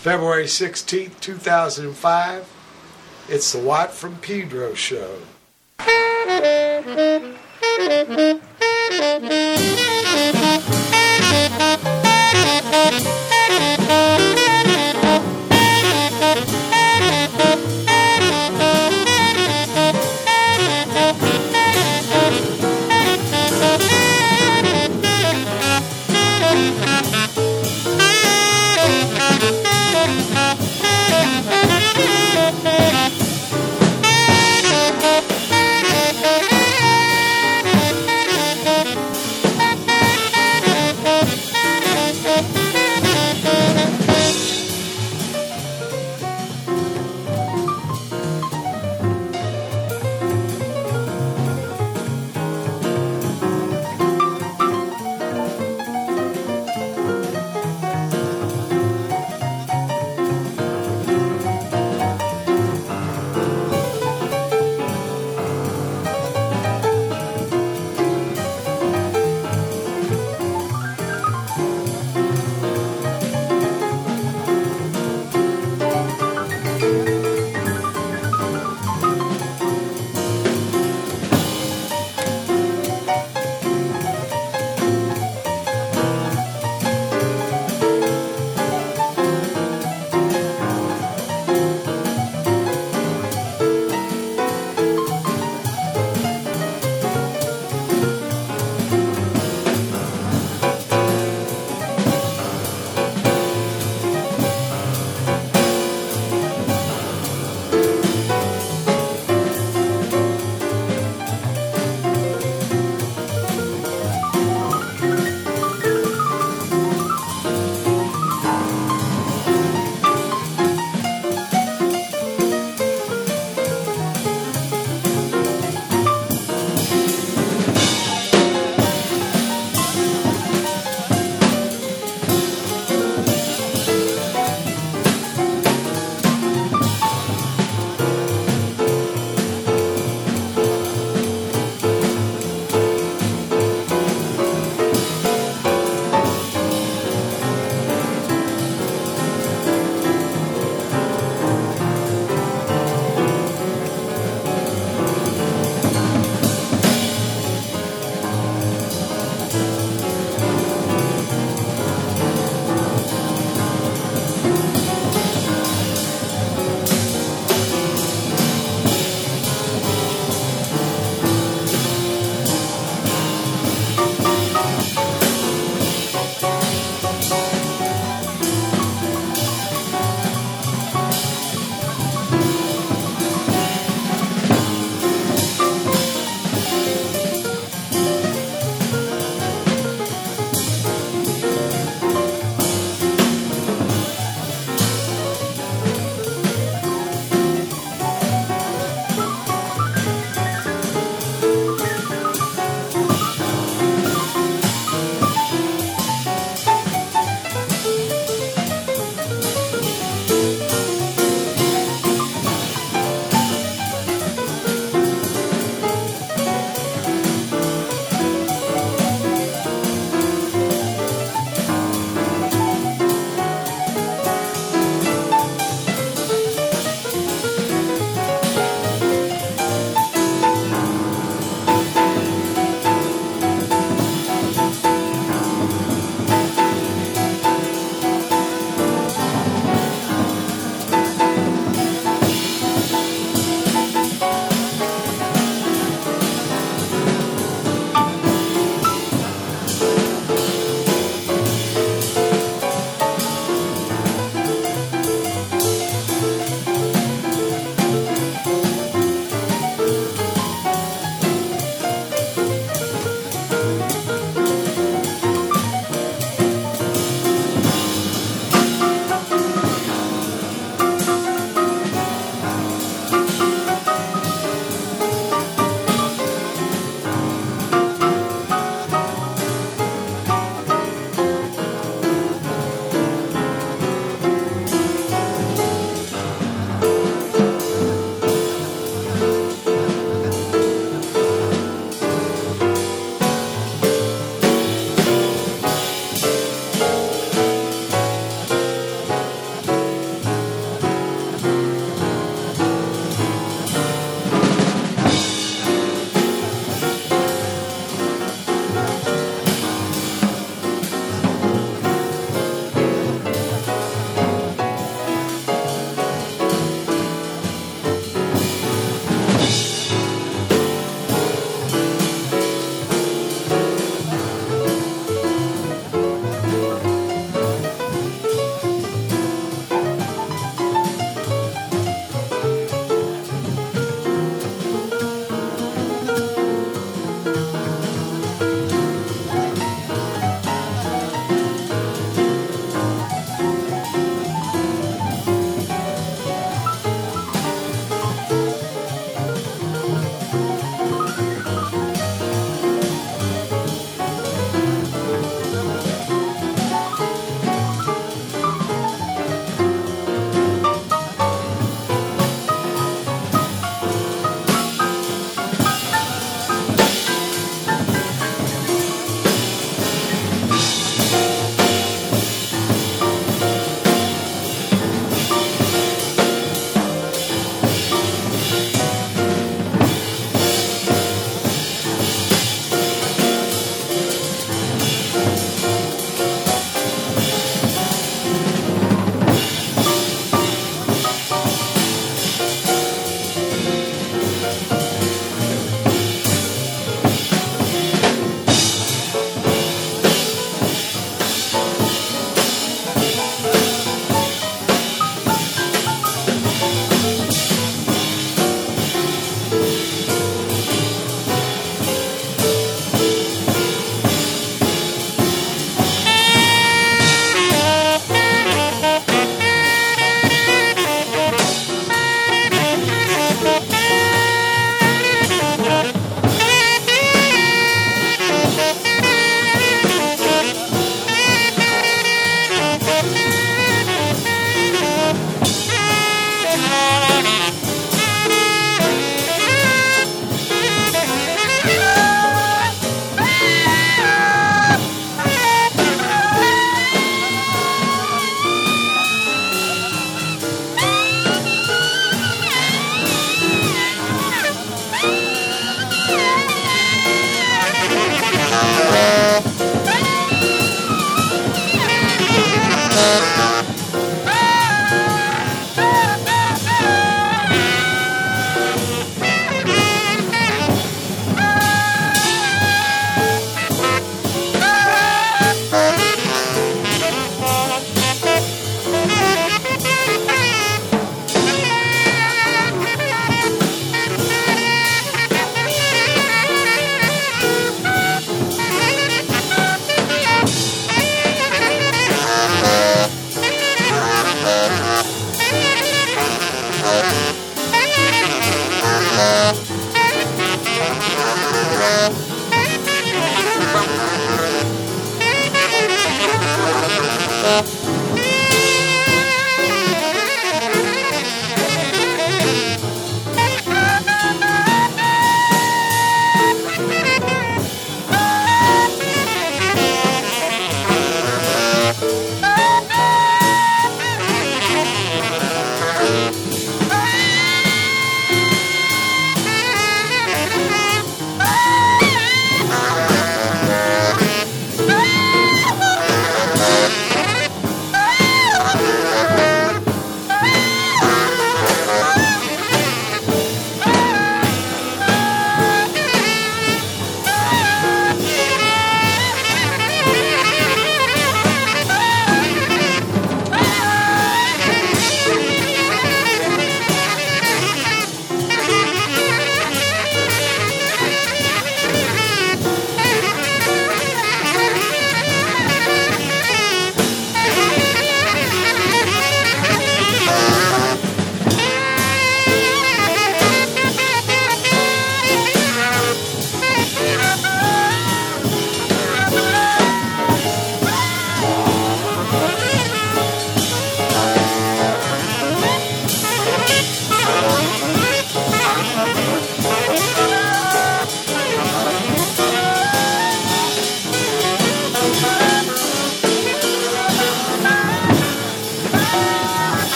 February 16th, 2005. It's the Watt from Pedro show.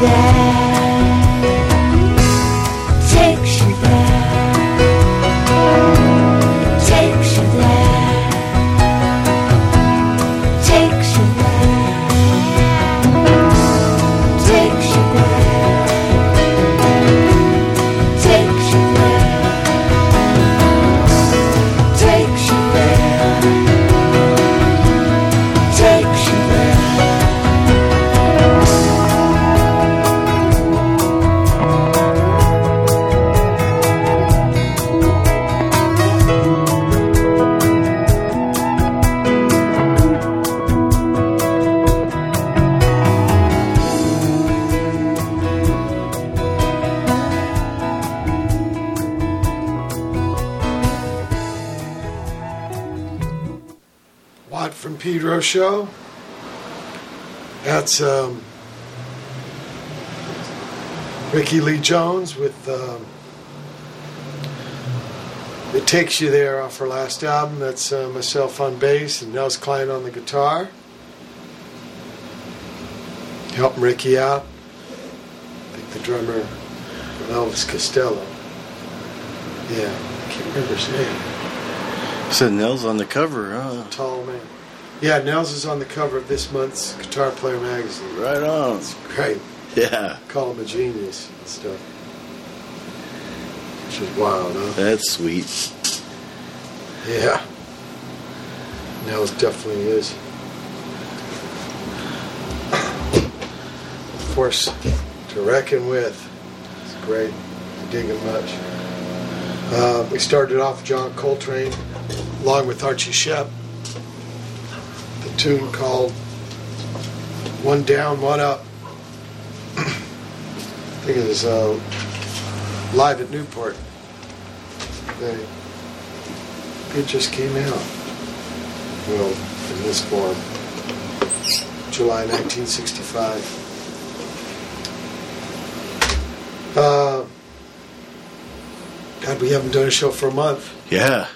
Yeah. Show. That's um, Rickie Lee Jones with um, It Takes You There off her last album. That's uh, myself on bass and Nels Cline on the guitar. Helping Rickie out. I think the drummer Elvis Costello. Yeah, I can't remember his name. Said Nels on the cover, huh? Tall man. Yeah, Nels is on the cover of this month's Guitar Player magazine. Right on. It's great. Yeah, Call him a genius and stuff. Which is wild, huh? that's sweet. Yeah. Nels definitely is. Force to reckon with. It's great. I dig him much. Uh, we started off John Coltrane along with Archie Shepp. Tune called One Down, One Up. I think it was uh, live at Newport. They, it just came out. Well, in this form. July 1965. Uh, God, we haven't done a show for a month. Yeah.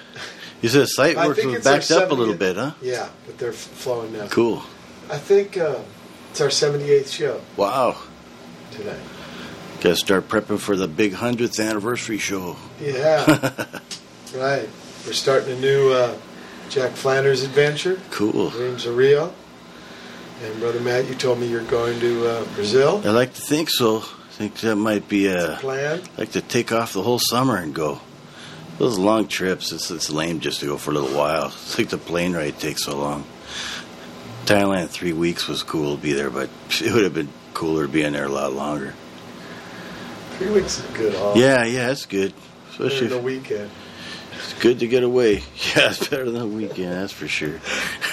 You said the site work was backed up a little bit, huh? Yeah, but they're flowing now. Cool. I think uh, it's our 78th show Wow. today. Got to start prepping for the big 100th anniversary show. Yeah, right. We're starting a new uh, Jack Flanders adventure. cool. Dreams are real. And Brother Matt, you told me you're going to uh, Brazil. I like to think so. I think that might be a. Plan. I like to take off the whole summer and go. Those long trips, it's, it's lame just to go for a little while. It's like the plane ride takes so long. Thailand, three weeks was cool to be there, but it would have been cooler being there a lot longer. Three weeks is good. Huh? Yeah, yeah, it's good. Especially the weekend. it's good to get away. Yeah, it's better than a weekend, that's for sure.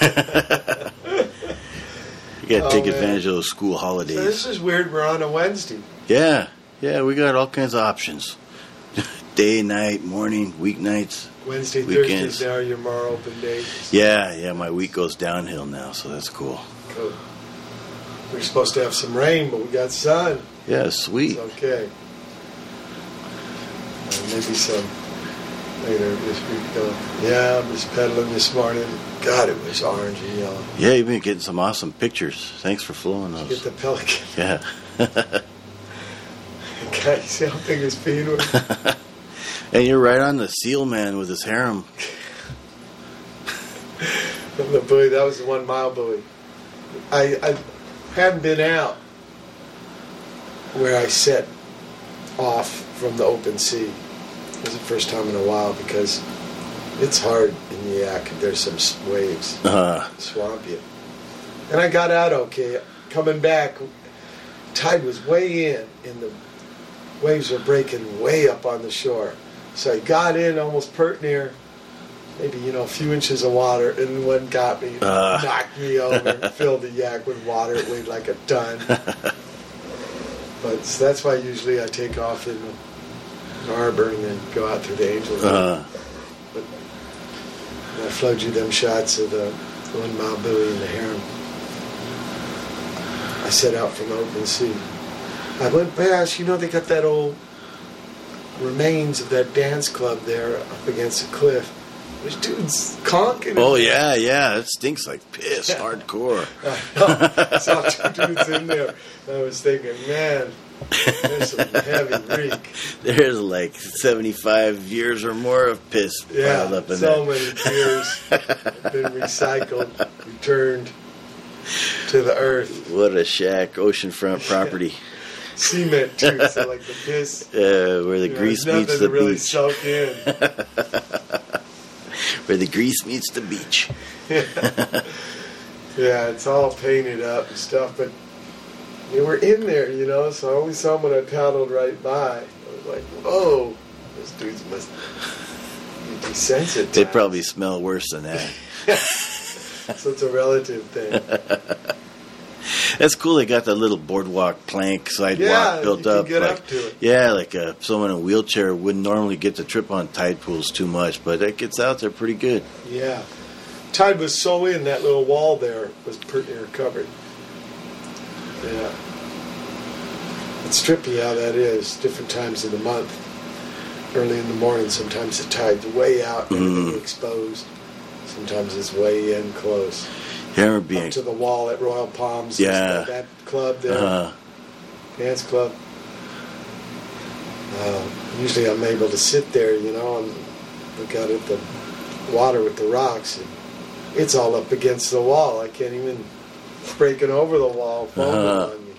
you got to Oh, take man. advantage of those school So holidays. this is weird. We're on a Wednesday. Yeah, yeah, we got all kinds of options. Day, night, morning, weeknights. Wednesday, Weekends. Thursdays now are your more open days. Yeah, yeah, my week goes downhill now, so that's cool. Cool. We We're supposed to have some rain, but we got sun. Yeah, It's sweet. okay. Uh, maybe some later this week, though. Yeah, I was pedaling this morning. God, it was orange and yellow. Yeah, you've been getting some awesome pictures. Thanks for flowing us. Get the pelican. Yeah. You see how big his feet were? And you're right on the seal man with his harem. The buoy, that was the one mile buoy. I, I hadn't been out where I set off from the open sea. It was the first time in a while because it's hard in the yak. There's some waves, Uh, swamp you. And I got out okay. Coming back, tide was way in, and the waves were breaking way up on the shore. So I got in almost pert near, maybe you know a few inches of water, and one got me, Uh. knocked me over, filled the yak with water. It weighed like a ton. but so that's why usually I take off in the harbor and then go out through the Angel. uh, And I flowed you them shots of the one mile buoy and the harem. I set out from open sea. I went past, you know, they got that old remains of that dance club there up against the cliff. There's dudes conking. oh, yeah, yeah. It stinks like piss, hardcore. I saw two dudes in there. I was thinking, man, there's some heavy reek. There's like 75 years or more of piss Yeah, piled up in so there. So many tears have been recycled, returned to the earth. What a shack, oceanfront property. Cement too, so like the piss. Uh, where the know, grease there's meets the really beach. soak in. Where the grease meets the beach. yeah, it's all painted up and stuff, but they were in there, you know. So I only saw them when I paddled right by. I was like, whoa, those dudes must be desensitized. They probably smell worse than that. so it's a relative thing. That's cool. They got that little boardwalk plank sidewalk Yeah, built up. get like, up to it. Yeah, like uh, someone in a wheelchair wouldn't normally get to trip on tide pools too much, but it gets out there pretty good. Yeah. Tide was so in that little wall there was pretty near covered. Yeah. It's trippy how that is. Different times of the month. Early in the morning, sometimes the tide's way out, Mhm. exposed. Sometimes it's way in close. Yeah, I remember being. Up to the wall at Royal Palms. Yeah. That club there, Uh, dance club. Uh, usually I'm able to sit there, you know, and look out at the water with the rocks. And it's all up against the wall. I can't even breaking over the wall, Uh-huh. on me.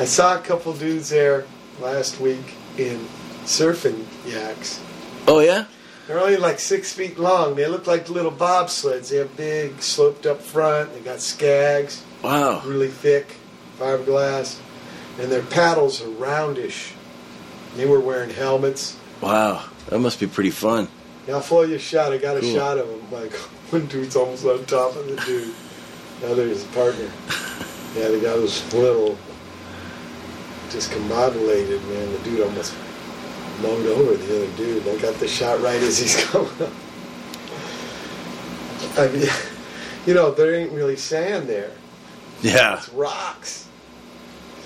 I saw a couple dudes there last week in surfing yaks. oh yeah. They're only like six feet long. They look like little bobsleds. They have big, sloped up front. They got skags, Wow. really thick, fiberglass, and their paddles are roundish. They were wearing helmets. Wow. That must be pretty fun. Now, I'll throw you a shot. I got a Cool. shot of them. Like one dude's almost on top of the dude. The other is a partner. Yeah, the guy was little, discombobulated, man. The dude almost mowed over the other dude. I got the shot right as he's coming up. I mean, you know, there ain't really sand there. Yeah. It's rocks.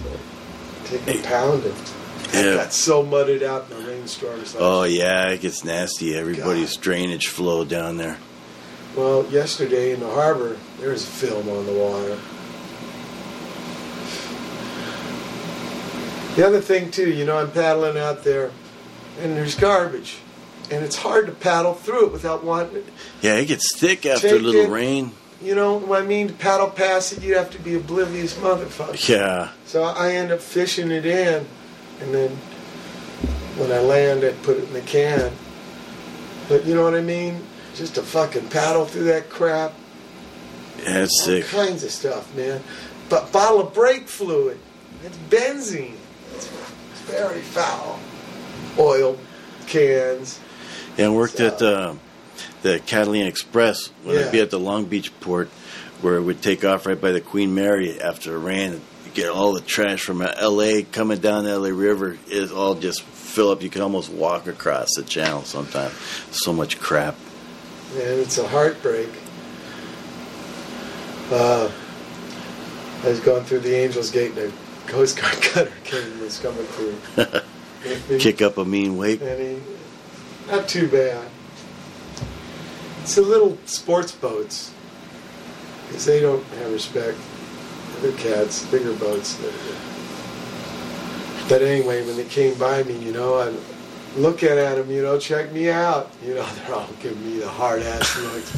So, take a pound and Yeah. it got so mudded out in the rainstorms. Oh yeah, it gets nasty. Everybody's drainage flow down there. Well, yesterday in the harbor, there was film on the water. The other thing, too, you know, I'm paddling out there, and there's garbage, and it's hard to paddle through it without wanting. Yeah, it gets thick after a little it. rain. You know what I mean? To paddle past it, you have to be oblivious motherfucker. Yeah. So I end up fishing it in, and then when I land, I put it in the can. But you know what I mean? Just to fucking paddle through that crap. Yeah, it's all sick. kinds of stuff, man. But bottle of brake fluid. It's benzene. It's, it's very foul. Oil cans. Yeah, I worked So- at uh, the Catalina Express when Yeah. I'd be at the Long Beach port, where it would take off right by the Queen Mary after it. You get all the trash from L.A. coming down the L.A. River. It all just fill up. You can almost walk across the channel sometimes. So much crap. Man, it's a heartbreak. Uh, I was going through the Angels Gate and a Coast Guard cutter came and was coming through. Kick up a mean wake. And not too bad. It's the little sports boats. Because they don't have respect. Other cats, bigger boats. But anyway, when they came by me, you know, I'm looking at them, you know, check me out. You know, they're all giving me the hard ass looks.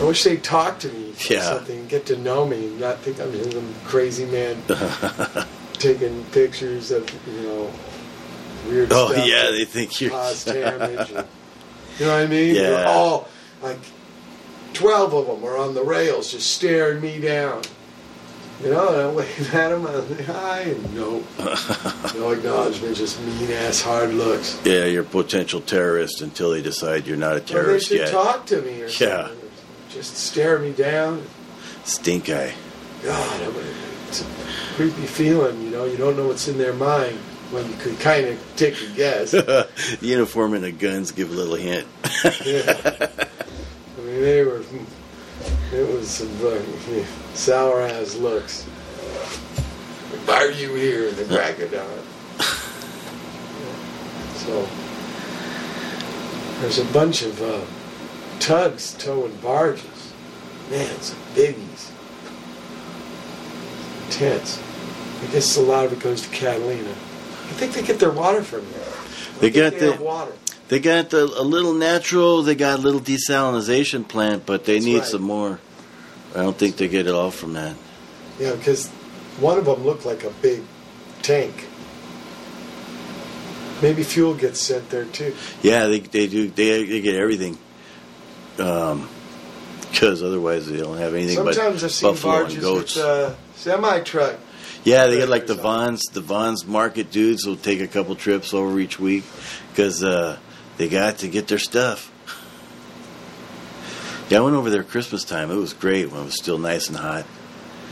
I wish they'd talk to me or Yeah. something, get to know me, not think I'm some crazy man taking pictures of, you know, weird Oh stuff. yeah, they think you're. cause damage. and- you know what I mean? Yeah. They're all like twelve of them are on the rails, just staring me down. You know, and I wave at them. I'm like, hi, and no, no acknowledgement, just mean ass hard looks. yeah, you're a potential terrorist until they decide you're not a Or they terrorist should yet. talk to me or Yeah. something. Just stare me down. Stink eye. God, it's a creepy feeling. You know, you don't know what's in their mind. Well, you could kind of take a guess. the uniform and the guns give a little hint. Yeah. I mean, they were. It was some fucking sour ass looks. Why are you here in the crack of dawn? So there's a bunch of uh, tugs towing barges. Man, some biggies. Tense. I guess a lot of it goes to Catalina. I think they get their water from there. They got they the- water. They got the, a little natural. They got a little desalinization plant, but they That's need right. some more. I don't think they get it all from that. Yeah, because one of them looked like a big tank. Maybe fuel gets sent there too. Yeah, they they do. They, they get everything. Um, because otherwise they don't have anything Sometimes but I've seen buffalo and barges goats. with uh, semi truck. Yeah, they get like the Vons. The Vons market dudes will take a couple trips over each week because uh, they got to get their stuff. Yeah, I went over there Christmas time. It was great when it was still nice and hot.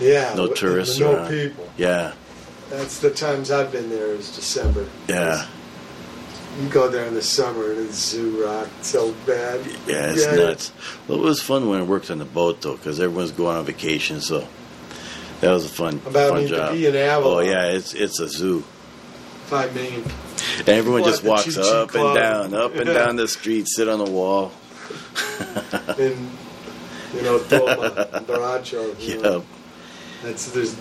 Yeah, No tourists no around. people. Yeah, That's the times I've been there. Is December. yeah. You go there in the summer and it's zoo rock so bad. Yeah, it's nuts. Well, it was fun when I worked on the boat though, because everyone's going on vacation. So that was a fun, About fun job. be in Avalon. Oh yeah, it's it's a zoo, Five million. and everyone just walks up and down, up and down the street, sit on the wall. And you know, Toma, Baracho. you know. Yep. That's there's.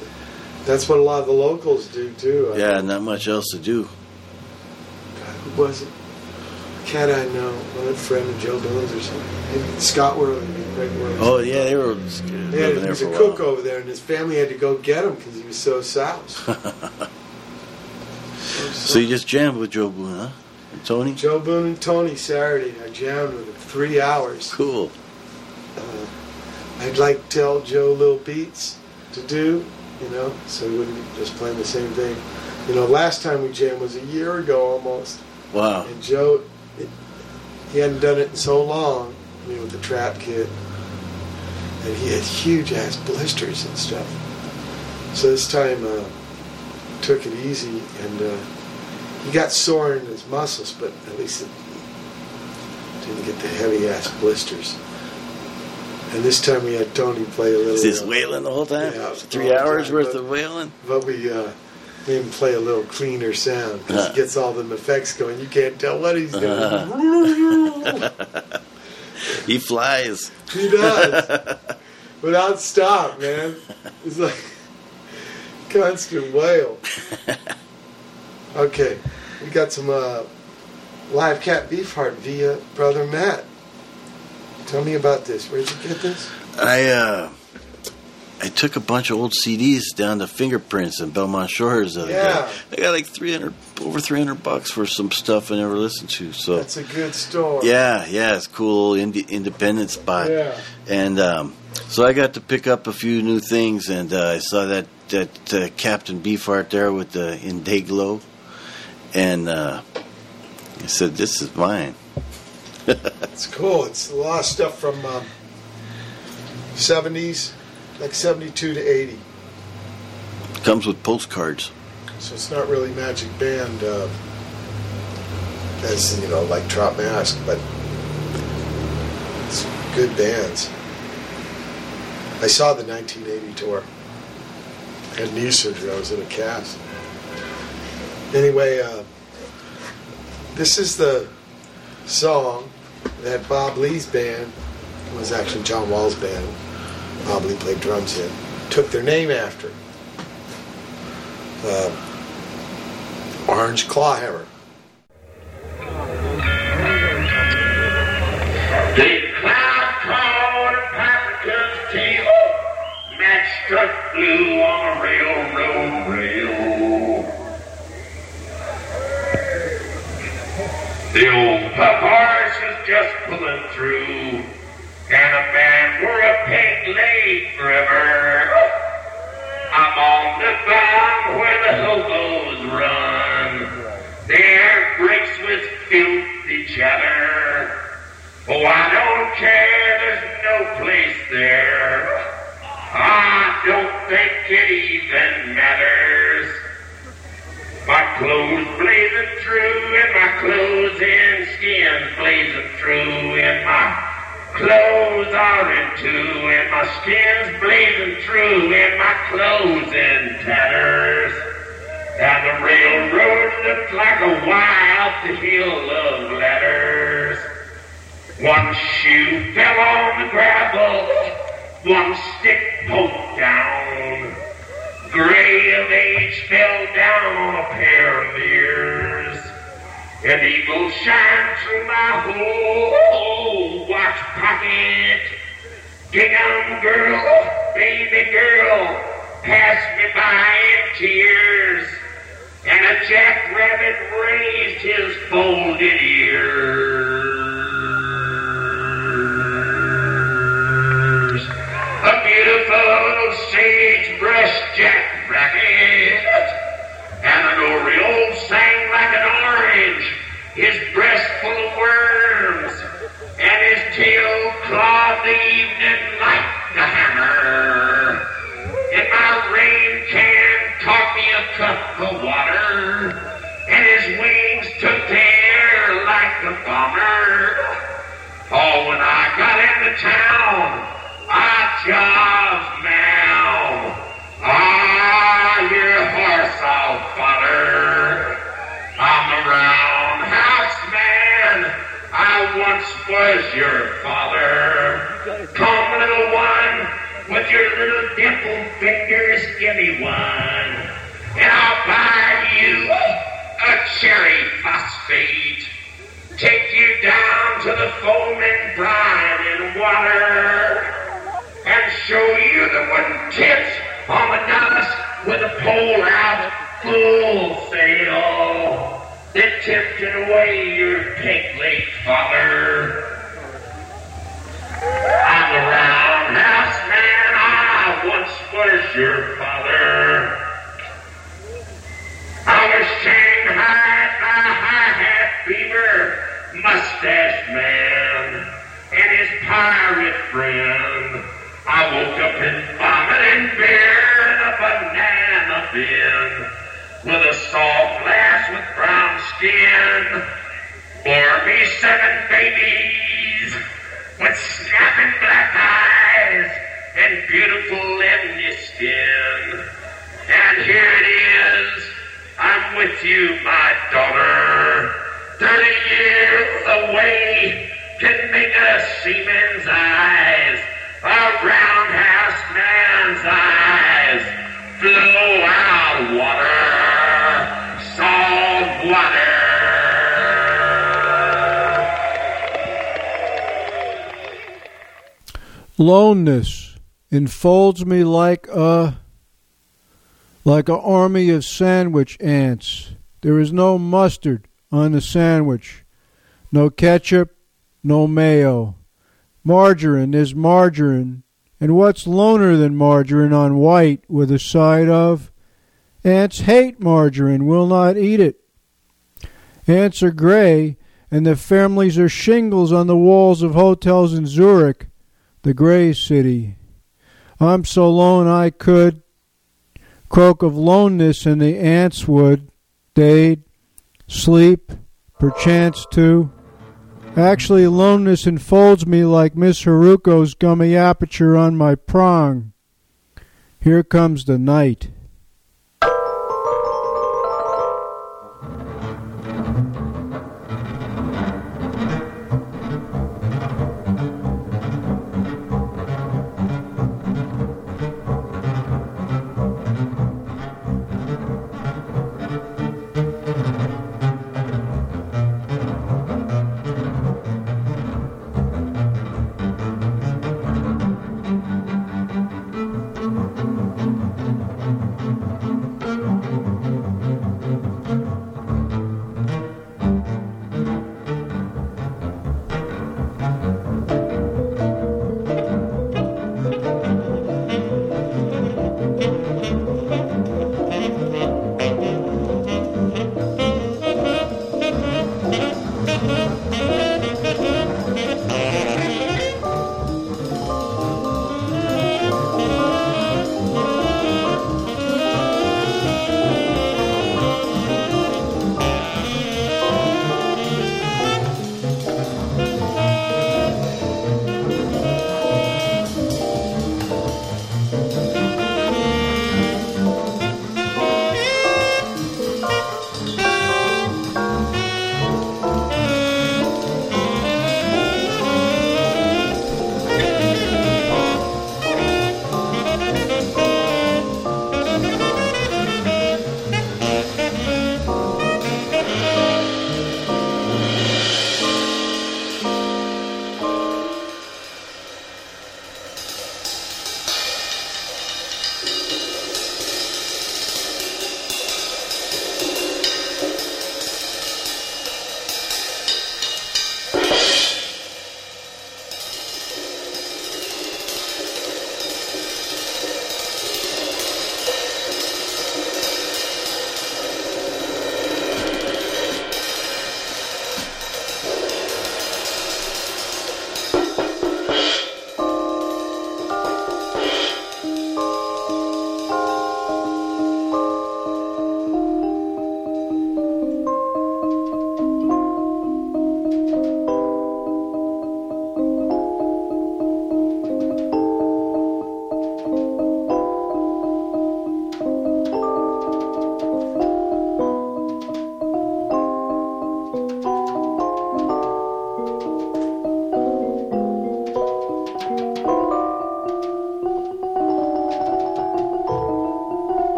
That's what a lot of the locals do too. I Yeah, think. not much else to do. God, who was it? Cat I know, one friend of Joe Billings or something. Maybe Scott Worley, Greg Worley. Oh yeah, they were Yeah, living he there was a a cook while. over there, and his family had to go get him because he was so soused. So you just jammed with Joe Boone, huh? And Tony? Joe Boone and Tony Saturday. I jammed with him three hours. Cool. Uh, I'd like to tell Joe little beats to do, you know, so he wouldn't be just playing the same thing. You know, last time we jammed was a year ago almost, Wow. and Joe, he hadn't done it in so long, you know, with the trap kit, and he had huge ass blisters and stuff. So this time, uh, took it easy, and uh, he got sore in his muscles, but at least it didn't get the heavy ass blisters. And this time we had Tony play a little. Is this uh, wailing the whole time? Yeah, Three hours time, worth but- of wailing? But we uh, him play a little cleaner sound because he gets all the effects going. You can't tell what he's doing. He flies. he does without stop, man. It's like constant wail. Okay, we got some uh, live cat Beefheart via brother Matt. Tell me about this. Where'd you get this? I uh, I took a bunch of old CDs down to Fingerprints and Belmont Shores. The other Yeah. day. I got like three hundred, over three hundred bucks for some stuff I never listened to. So That's a good store. yeah, yeah, it's cool indie, independent spot. Yeah. And um, so I got to pick up a few new things, and uh, I saw that that uh, Captain Beefheart there with the Indiglo, and uh, I said, "This is mine." It's cool. It's a lot of stuff from um, 70s, like 72 to 80. Comes with postcards. So it's not really Magic Band uh, as, you know, like Trout Mask, but it's good bands. I saw the 1980 tour. I had knee surgery. I was in a cast. Anyway, uh, this is the song that Bob Lee's band was actually John Wall's band. Lee played drums in. Took their name after. Uh, Orange Clawhammer. The cloud called a Paprika's tail. Match blue on a railroad rail. The old horse was just pulling through, and a man wore a peg leg forever. I'm on the farm where the hobos run. Their brakes with filthy chatter. Oh, I don't care, there's no place there. I don't think it even matters. My clothes blazing through and my clothes and skin blazing through and my clothes are in two and my skin's blazing through and my clothes in tatters. And the railroad looked like a wild hill of letters. One shoe fell on the gravel, one stick poked down. Gray of age fell down on a pair of ears. An eagle shine through my whole watch pocket. Gingham girl, baby girl, passed me by in tears. And a jackrabbit raised his folded ears. A beautiful sagebrush jackrabbit. claw the evening like the hammer. And my rain can taught me a cup of water, and his wings took the air like a bomber. Oh, when I got into town, I just now, ah, your horse, I'll fodder. once was your father. Come, little one, with your little dimple fingers, give me one. And I'll buy you a cherry phosphate. Take you down to the foaming brine and water. And show you the wooden tips on the novice with a pole out full sail. Then tempting away your lake father. I'm a roundhouse man, I once was your father. I was Shanghai by hi-hat fever, mustache man, and his pirate friend. I woke up in skin. Bore me seven babies with snapping black eyes and beautiful lemony skin. And here it is, I'm with you, my daughter. Thirty years away can make a seaman's eyes, a roundhouse man's eyes, flow out water, Loneness enfolds me like a like a army of sandwich ants. There is no mustard on the sandwich, no ketchup, no mayo. Margarine is margarine, and what's loner than margarine on white with a side of? Ants hate margarine, will not eat it. Ants are gray, and the families are shingles on the walls of hotels in Zurich, the gray city. I'm so lone I could croak of loneness, and the ants would, they'd sleep, perchance too. Actually, loneness enfolds me like Miss Haruko's gummy aperture on my prong. Here comes the night.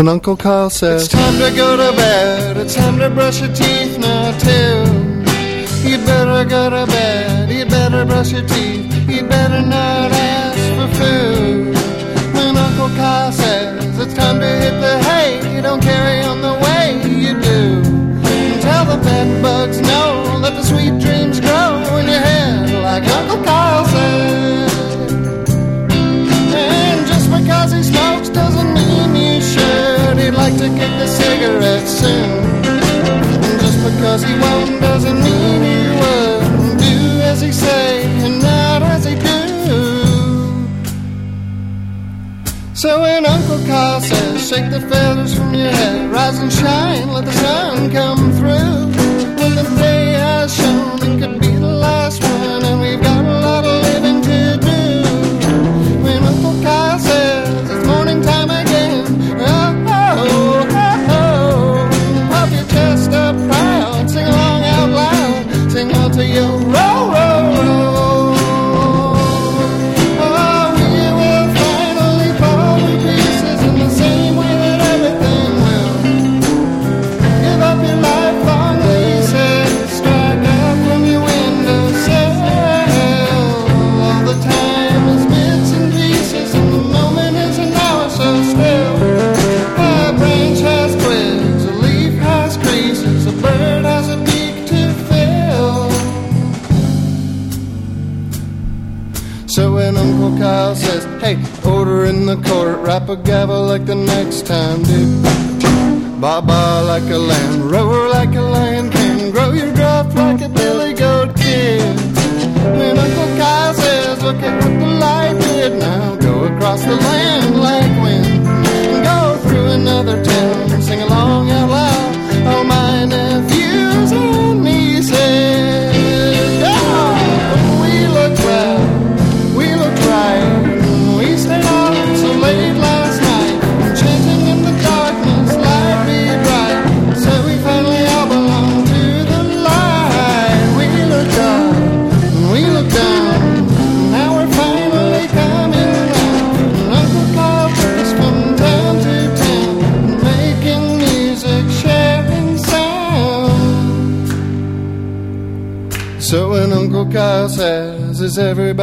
When Uncle Kyle says, It's time to go to bed, it's time to brush your teeth now, too. You better go to bed, you better brush your teeth, you better not soon. Just because he won't doesn't mean he would. Do as he say and not as he do. So when Uncle Kyle says, shake the feathers from your head, rise and shine, let the sun come through. A gavel like the next time, dude. Ba ba like a lamb, roar like a lion can, grow your gruff like a billy goat kid. When Uncle Kyle says, Look at what the light did, now go across the land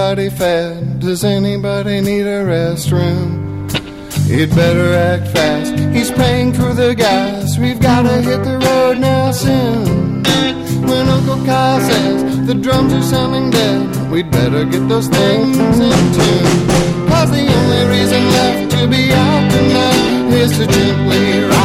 Everybody fed? Does anybody need a restroom? You'd better act fast. He's paying for the gas. We've gotta hit the road now soon. When Uncle Kyle says the drums are sounding dead, we'd better get those things in tune. Cause the only reason left to be out tonight is to gently rock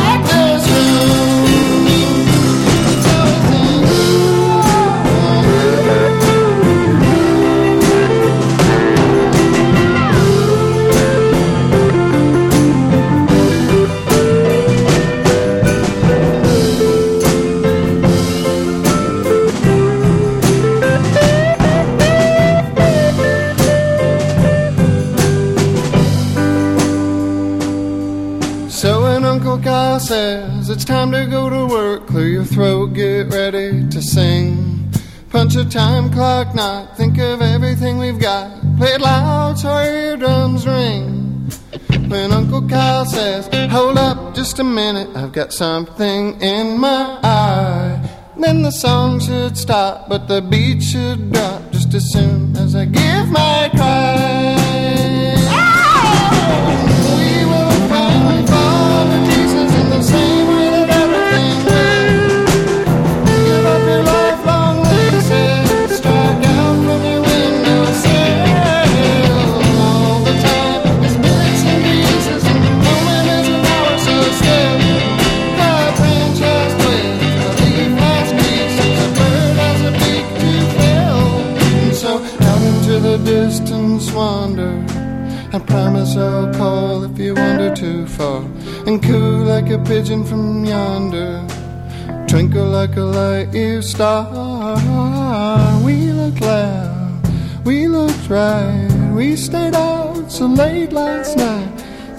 time to go to work, clear your throat, get ready to sing. Punch a time clock, not think of everything we've got. Play it loud so our eardrums ring. When Uncle Kyle says, hold up just a minute, I've got something in my eye. Then the song should stop, but the beat should drop just as soon as I give my cry. You wander too far. And coo like a pigeon from yonder. Twinkle like a light year star. We looked loud, we looked right. We stayed out so late last night.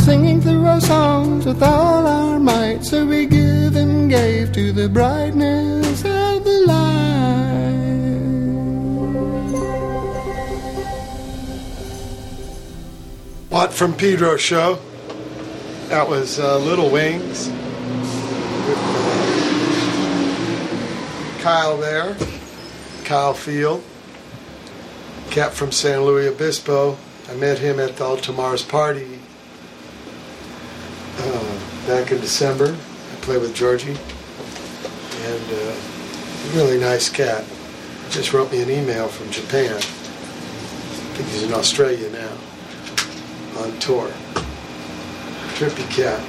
Singing through our songs with all our might. So we give and gave to the brightness of the light. Watt from Pedro show. That was uh, Little Wings. Kyle there, Kyle Field, cat from San Luis Obispo. I met him at the Altamar's party uh, back in December. I played with Georgie, and uh, really nice cat. Just wrote me an email from Japan. I think he's in Australia now, on tour. Trippy cat.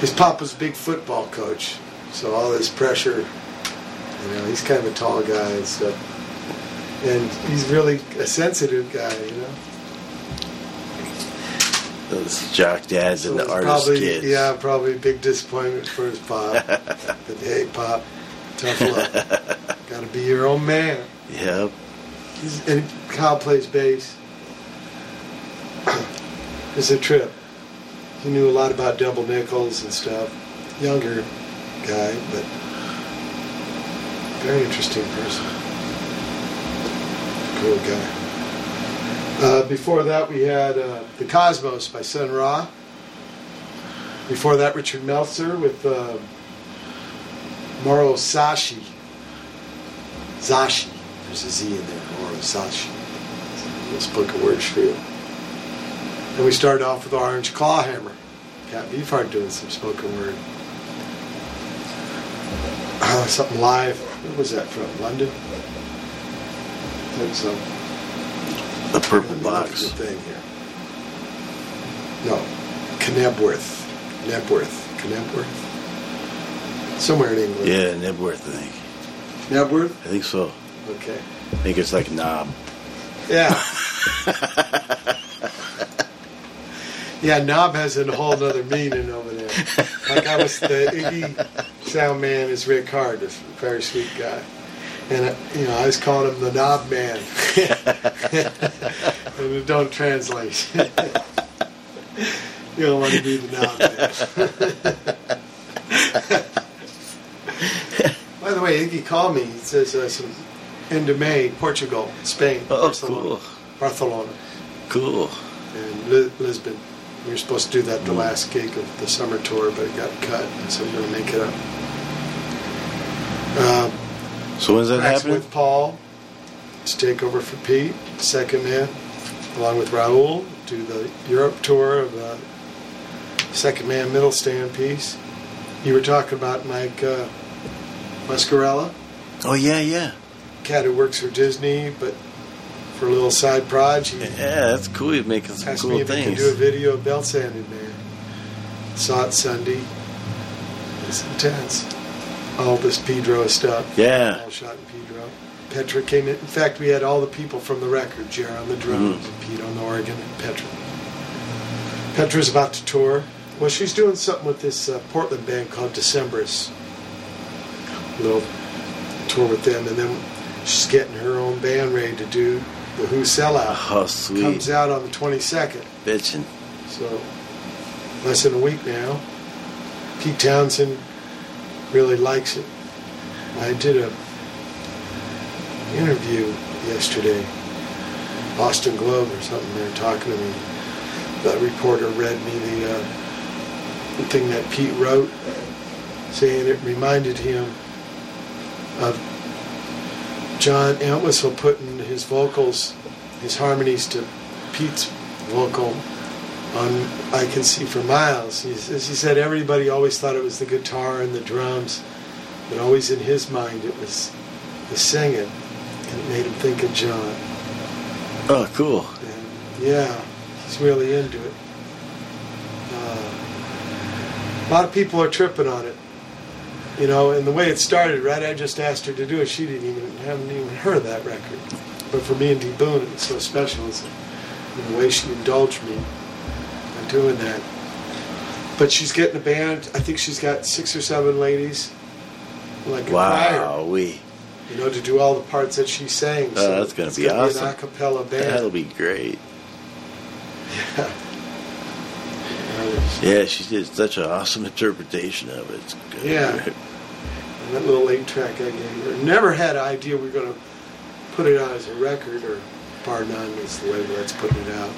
His papa's a big football coach, so all this pressure, you know, he's kind of a tall guy and stuff. And he's really a sensitive guy, you know. Those jock dads and So the artist probably, kids. Yeah, probably a big disappointment for his pop. but hey, pop, tough luck. Got to be your own man. Yep. He's, and Kyle plays bass. it's a trip. He knew a lot about double nickels and stuff. Younger guy, but very interesting person. Cool guy. Uh, before that, we had uh, The Cosmos by Sun Ra. Before that, Richard Meltzer with uh, Moro Sashi. Zashi. There's a Z in there. Moro Sashi. Let's book a word for you. And we started off with Orange Clawhammer. Cat Beefheart doing some spoken word. Uh, something live. Where was that from? London? I think so. The purple Let me look box. thing here. No, Knebworth. Knebworth. Knebworth. Somewhere in England. Yeah, Nibworth, I think. Knebworth? I think so. Okay. I think it's like knob. Yeah. yeah, knob has a whole other meaning over there. Like I was the Iggy sound man is Rick Hard, a very sweet guy. And, uh, you know, I was calling him the knob man. and it don't translate. you don't want to be the knob man. By the way, Iggy called me. He says uh, some end of May, Portugal, Spain, Oh, Barcelona, cool. Barcelona, Cool. and Li- Lisbon. We were supposed to do that the last gig of the summer tour, but it got cut, so we're going to make it up. Uh, So when's that happening? with Paul to take over for Pete, second man, along with Raul, do the Europe tour of uh, second man middle stand piece. You were talking about Mike uh, Muscarella, Oh yeah, yeah. cat who works for Disney, but for a little side project. Yeah, that's cool. He's making some asked me cool if he could things. do a video of belt sanding there. Saw it Sunday. It's intense. All this Pedro stuff. Yeah. All shot in Pedro. Petra came in. In fact, we had all the people from the record. Jer on the drums, and Pete on the organ, and Petra. Petra's about to tour. Well, she's doing something with this uh, Portland band called Decemberists. A little tour with them, and then she's getting her own band ready to do the Who sellout. Oh, sweet. Comes out on the 22nd. Bitchin'. So, less than a week now. Pete Townshend really likes it. I did a interview yesterday, Boston Globe or something. They were talking to me. The reporter read me the, uh, the thing that Pete wrote, saying it reminded him of John Entwistle putting his vocals, his harmonies to Pete's vocal on I Can See for Miles. He, as he said everybody always thought it was the guitar and the drums, but always in his mind it was the singing, and it made him think of John. Oh, cool. And yeah, he's really into it. Uh, a lot of people are tripping on it. You know, and the way it started, right? I just asked her to do it. She didn't even haven't even heard that record. But for me and D Boon, it was so special. It's the way she indulged me in doing that. But she's getting a band. I think she's got six or seven ladies, like Wow, we. you know, to do all the parts that she sang. Oh, that's gonna be gonna awesome. Be an a cappella band. That'll be great. Yeah. Yeah, she did such an awesome interpretation of it. It's good. Yeah. And that little eight track I gave her. Never had an idea we were going to put it out as a record, or Bar/None is the label that's putting it out.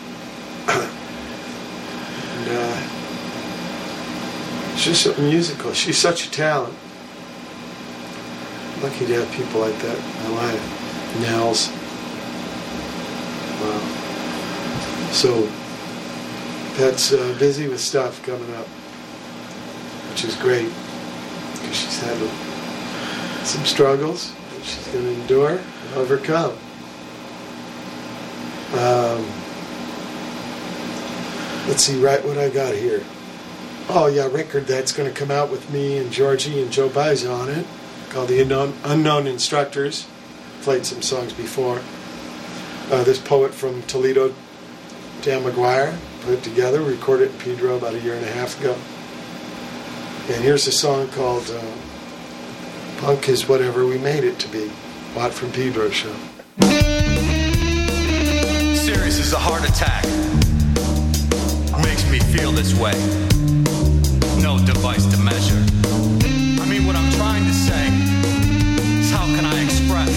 and, uh, She's just musical. She's such a talent. Lucky to have people like that in my life. Nels. Wow. So, Pat's uh, busy with stuff coming up, which is great because she's had some struggles that she's going to endure overcome. Um, let's see, right what I got here. Oh yeah, record that's going to come out with me and Georgie and Joe Baiza on it, called the Unknown, Unknown Instructors. Played some songs before. Uh, this poet from Toledo, Dan McGuire, put it together, recorded it in Pedro about a year and a half ago. And here's a song called uh, Punk is Whatever We Made It to Be. Watt from Pedro Show. Serious as a heart attack. Makes me feel this way. No device to measure. I mean, what I'm trying to say is how can I express,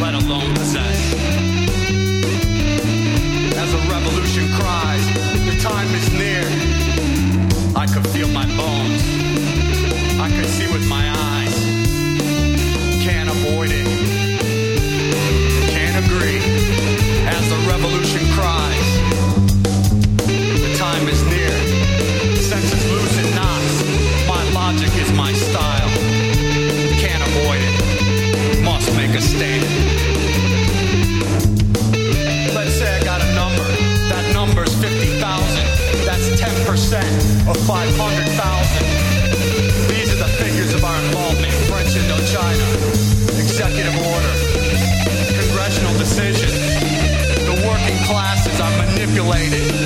let alone possess? As a revolution cries, the time is near. I could feel my bones. I could see with my eyes. Avoid it. Can't agree. As the revolution cries, the time is near. Senses loose and knots. My logic is my style. Can't avoid it. Must make a stand. Let's say I got a number. That number's 50,000. That's 10% of 500,000. Are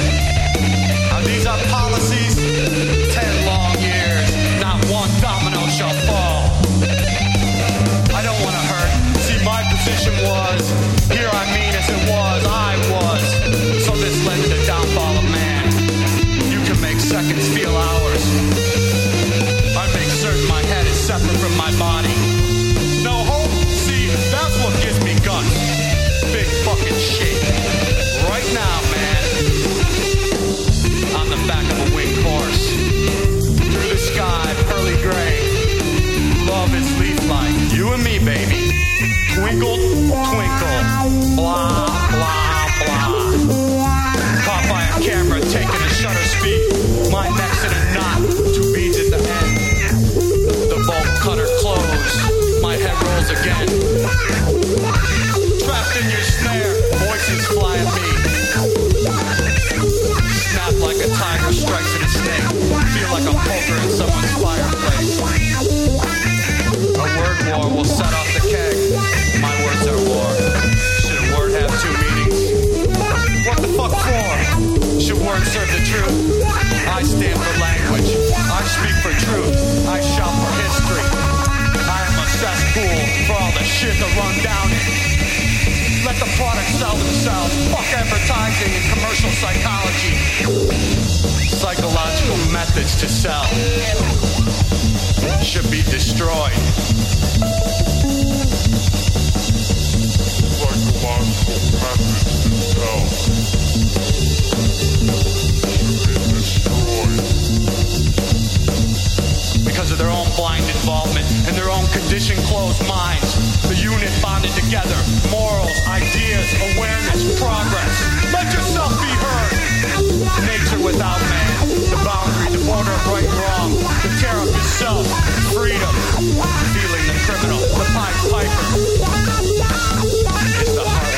truth? I stand for language. I speak for truth. I shout for history. I am a cesspool for all the shit to run down it. Let the products sell themselves. Fuck advertising and commercial psychology. Psychological methods to sell should be destroyed. Psychological methods to sell blind involvement and their own conditioned closed minds. The unit bonded together, morals, ideas, awareness, progress. Let yourself be heard. Nature without man, the boundary, the border of right and wrong, the care of yourself, freedom, feeling the criminal, the pied piper. Is the heart.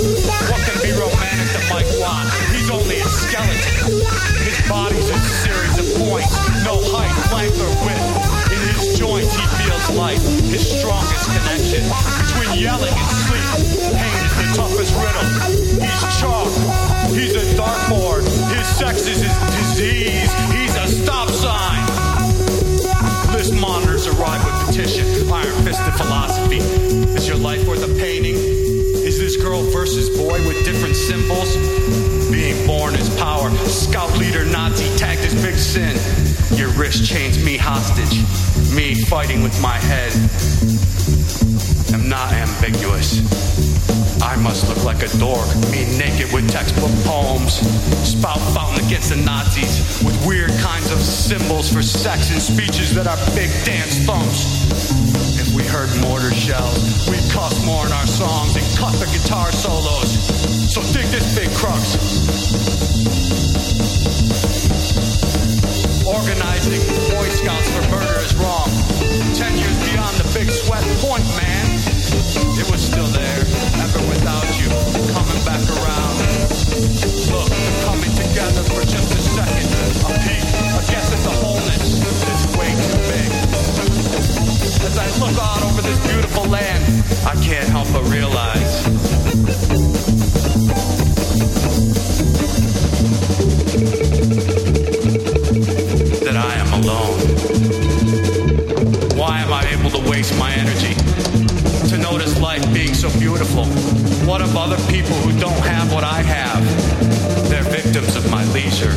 What can be romantic to Mike Watt? He's only a skeleton. His body's points, no height, length, or width. In his joints, he feels life, his strongest connection. Between yelling and sleep, pain is the toughest riddle. He's chalk, he's a dartboard, his sex is his disease, he's a stop sign. List monitors arrive with petition, iron fisted philosophy. Is your life worth a painting? Is this girl versus boy with different symbols? Being born is power. Scout leader Nazi tagged as big sin. Your wrist chains me hostage. Me fighting with my head. I'm not ambiguous. I must look like a dork, me naked with textbook poems. Spout fountain against the Nazis with weird kinds of symbols for sex and speeches that are big dance thumps. We heard mortar shells, we'd cuss more in our songs and cut the guitar solos. So dig this big crux. Organizing Boy Scouts for murder is wrong. Ten years beyond the big sweat point, man. It was still there, ever without you, coming back around. Look, coming together for just a second. A peek, a guess at the wholeness. As I look out over this beautiful land, I can't help but realize that I am alone. Why am I able to waste my energy? To notice life being so beautiful. What of other people who don't have what I have? They're victims of my leisure.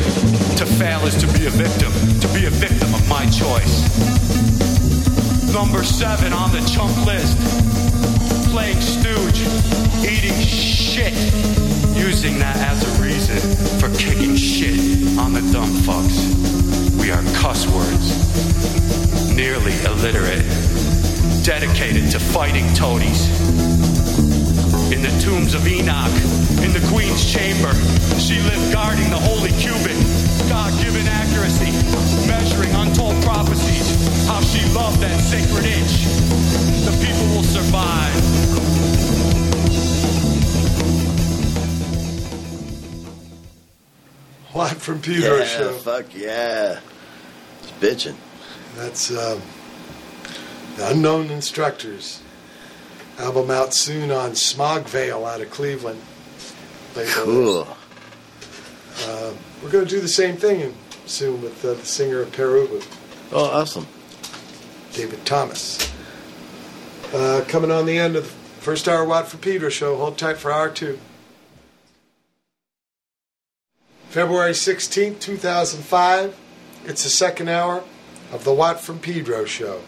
To fail is to be a victim, to be a victim of my choice. Number seven on the chunk list. Playing stooge, eating shit, using that as a reason for kicking shit on the dumb fucks. We are cuss words, nearly illiterate, dedicated to fighting toadies. In the tombs of Enoch, in the Queen's chamber, she lived guarding the holy cubit, God given accuracy, measuring untold prophecies, how she loved that sacred inch. The people will survive. Watt from Pedro Yeah, show. fuck yeah. It's bitching. That's um, the Unknown Instructors. Album out soon on Smog Veil out of Cleveland. Label. Cool. Uh, we're going to do the same thing soon with uh, the singer of Pere Ubu, Oh, awesome. David Thomas. Uh, coming on the end of the first hour Watt for Pedro show. Hold tight for hour two. February 16th, 2005. It's the second hour of the Watt from Pedro show.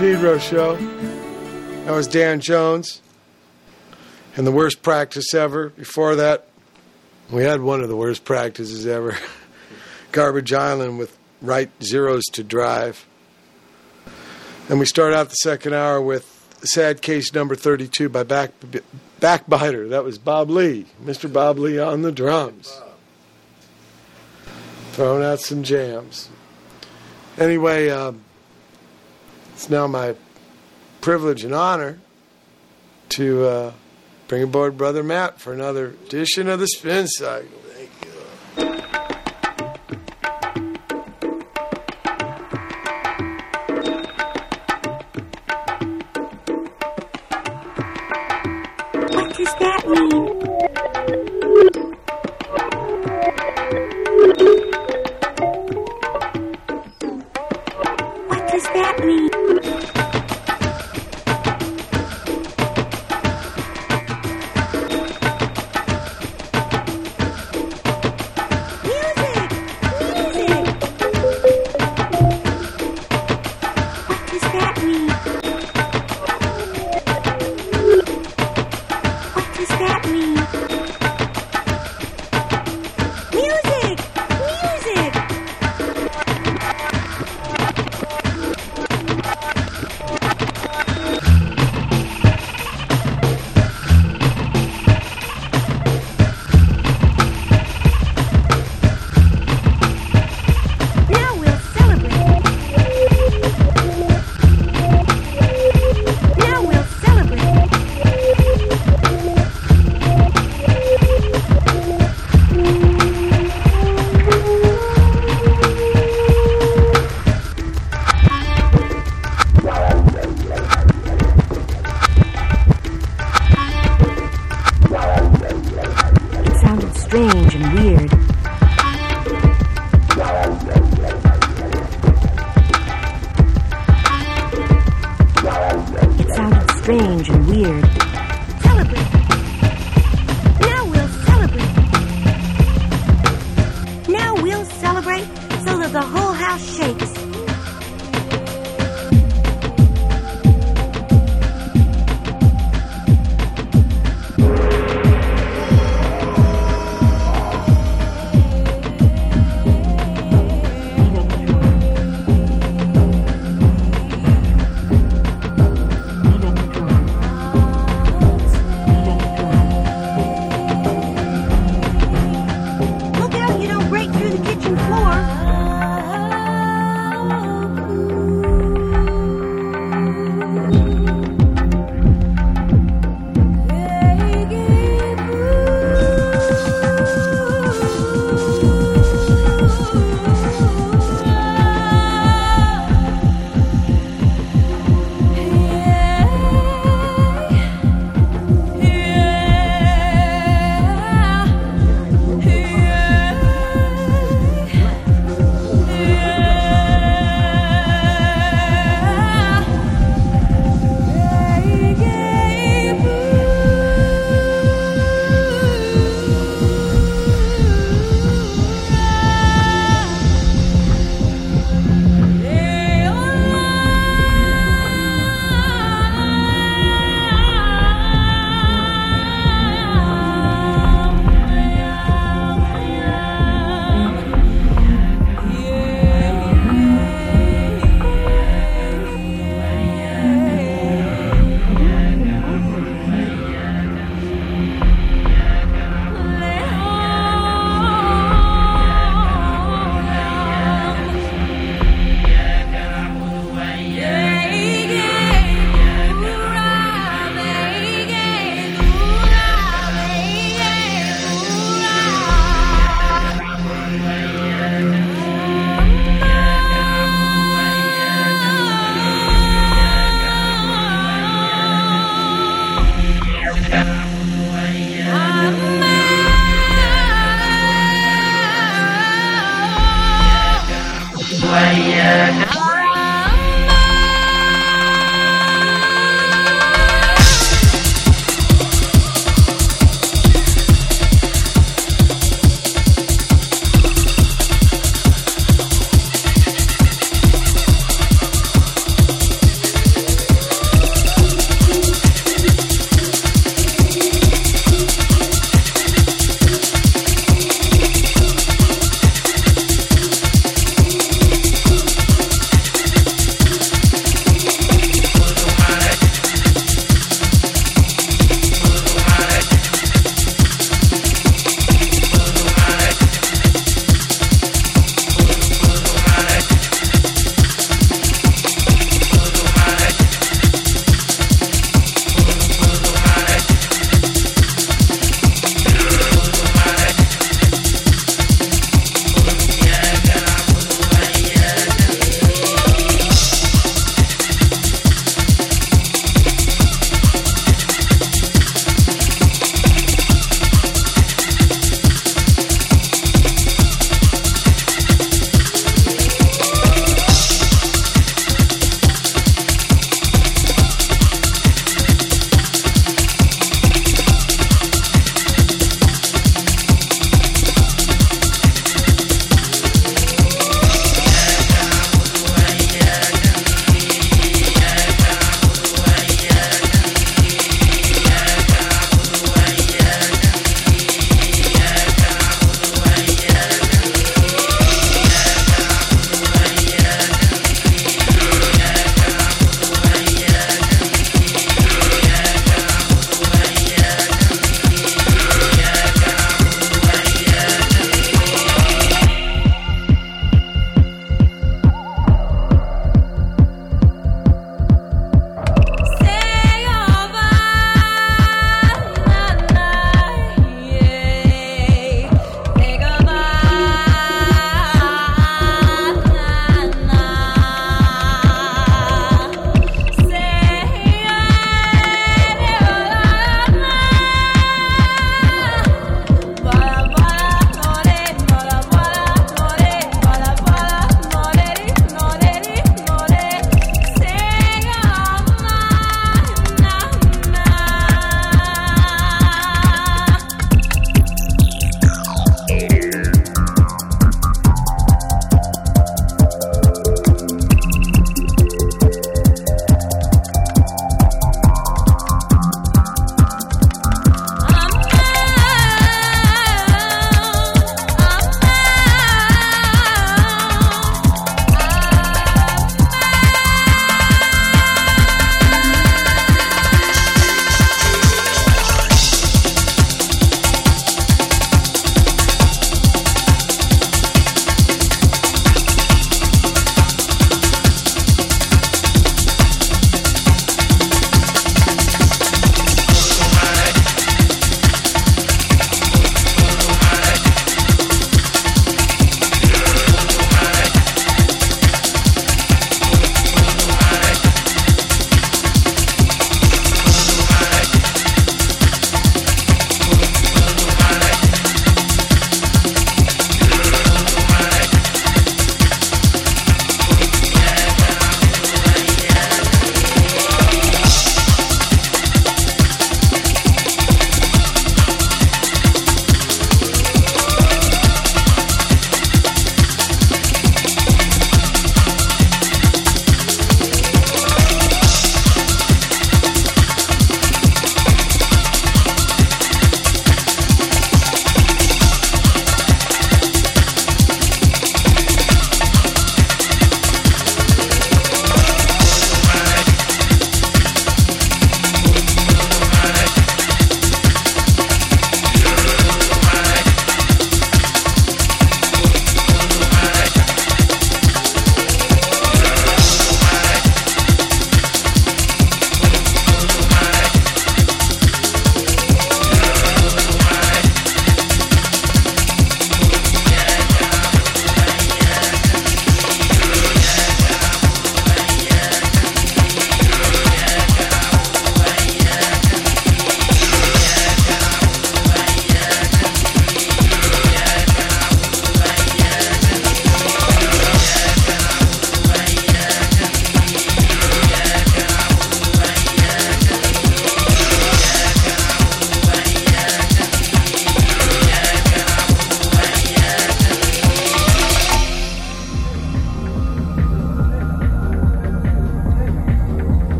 Pedro show. That was Dan Jones. And the worst practice ever. Before that, we had one of the worst practices ever. Garbage Island with write zeros to drive. And we start out the second hour with Sad Case Number 32 by Back, Backbiter. That was Bob Lee, Mr. Bob Lee on the drums. Throwing out some jams. Anyway, um, it's now my privilege and honor to uh, bring aboard Brother Matt for another edition of the Spin Cycle.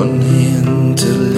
One hand to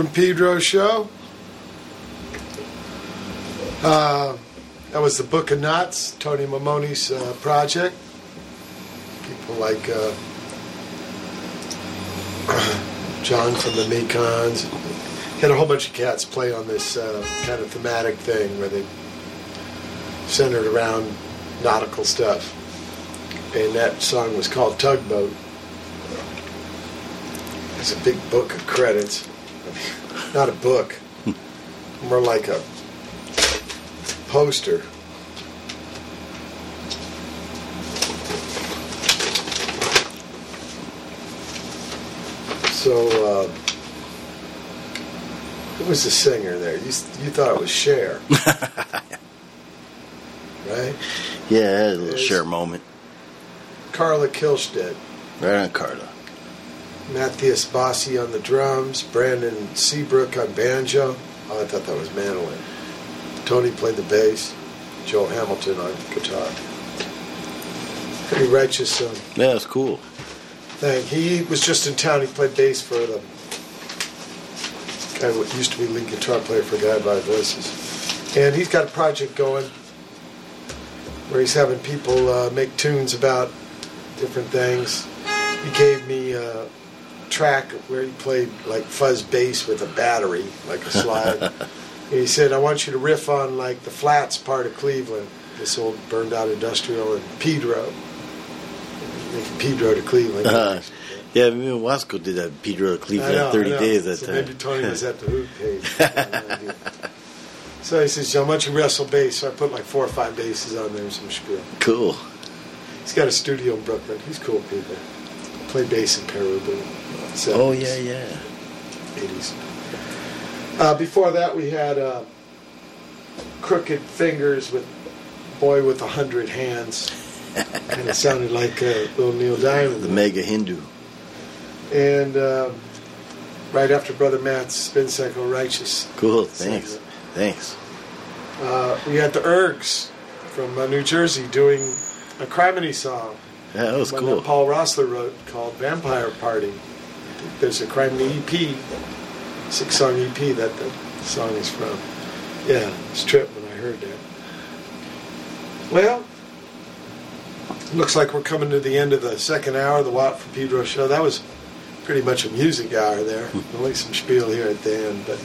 from Pedro show. Uh, that was the Book of Knots, Tony Maimone's uh, project. People like uh, John from the Mekons. Had a whole bunch of cats play on this uh, kind of thematic thing where they centered around nautical stuff. And that song was called Tugboat. It's a big book of credits. Not a book, more like a poster. So, uh, who was the singer there? You, you thought it was Cher, right? Yeah, a little share moment. Carla Kihlstedt. Right on Carla. Matthias Bossi on the drums, Brandon Seabrook on banjo. Oh, I thought that was mandolin. Tony played the bass, Joel Hamilton on guitar. Pretty righteous um, Yeah, it's cool. thing. He was just in town. He played bass for the guy who used to be lead guitar player for Guided by Voices. And he's got a project going where he's having people uh, make tunes about different things. He gave me a track where he played like fuzz bass with a battery, like a slide. and he said, I want you to riff on like the flats part of Cleveland, this old burned out industrial, and Pedro. Making Pedro to Cleveland. Uh, yeah, me and Wasco did that Pedro I Cleveland know, 30 days that so time. Maybe Tony was at the hoot page. I have no idea. so he says, "How much you wrestle bass?" So I put like four or five basses on there and some spiel. Cool. He's got a studio in Brooklyn. He's cool people. Play bass in Pere Ubu, but Oh, yeah, yeah. 80s. Uh, before that, we had uh, Crooked Fingers with Boy with a Hundred Hands. and it sounded like uh, little Neil Diamond. The Mega Hindu. And um, right after Brother Matt's Spin Cycle Righteous. Cool, thanks. Thanks. Uh, we had the Ergs from uh, New Jersey doing a Criminy song. Yeah, that was cool. that Paul Roessler wrote called Vampire Party. There's a Criminy EP, six song EP that the song is from. Yeah, I was tripped when I heard that. Well, looks like we're coming to the end of the second hour of the Watt from Pedro show. That was pretty much a music hour there. Hmm. Only some spiel here at the end, but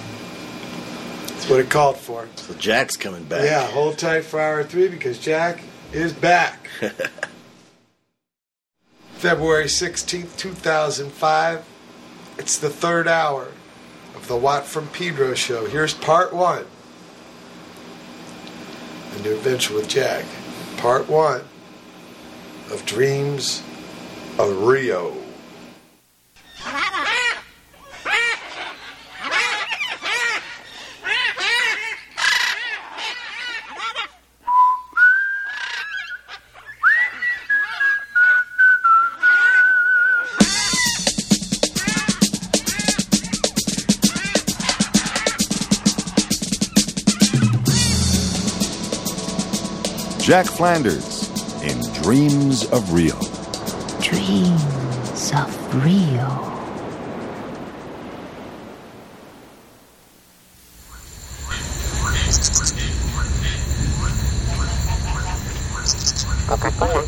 it's what it called for. So Jack's coming back. Yeah, hold tight for hour three because Jack is back. February 16th, 2005. It's the third hour of the Watt from Pedro show. Here's part one The New Adventure with Jack. Part one of Dreams of Rio. Jack Flanders in Dreams of Rio. Dreams of Rio. Coca-Cola.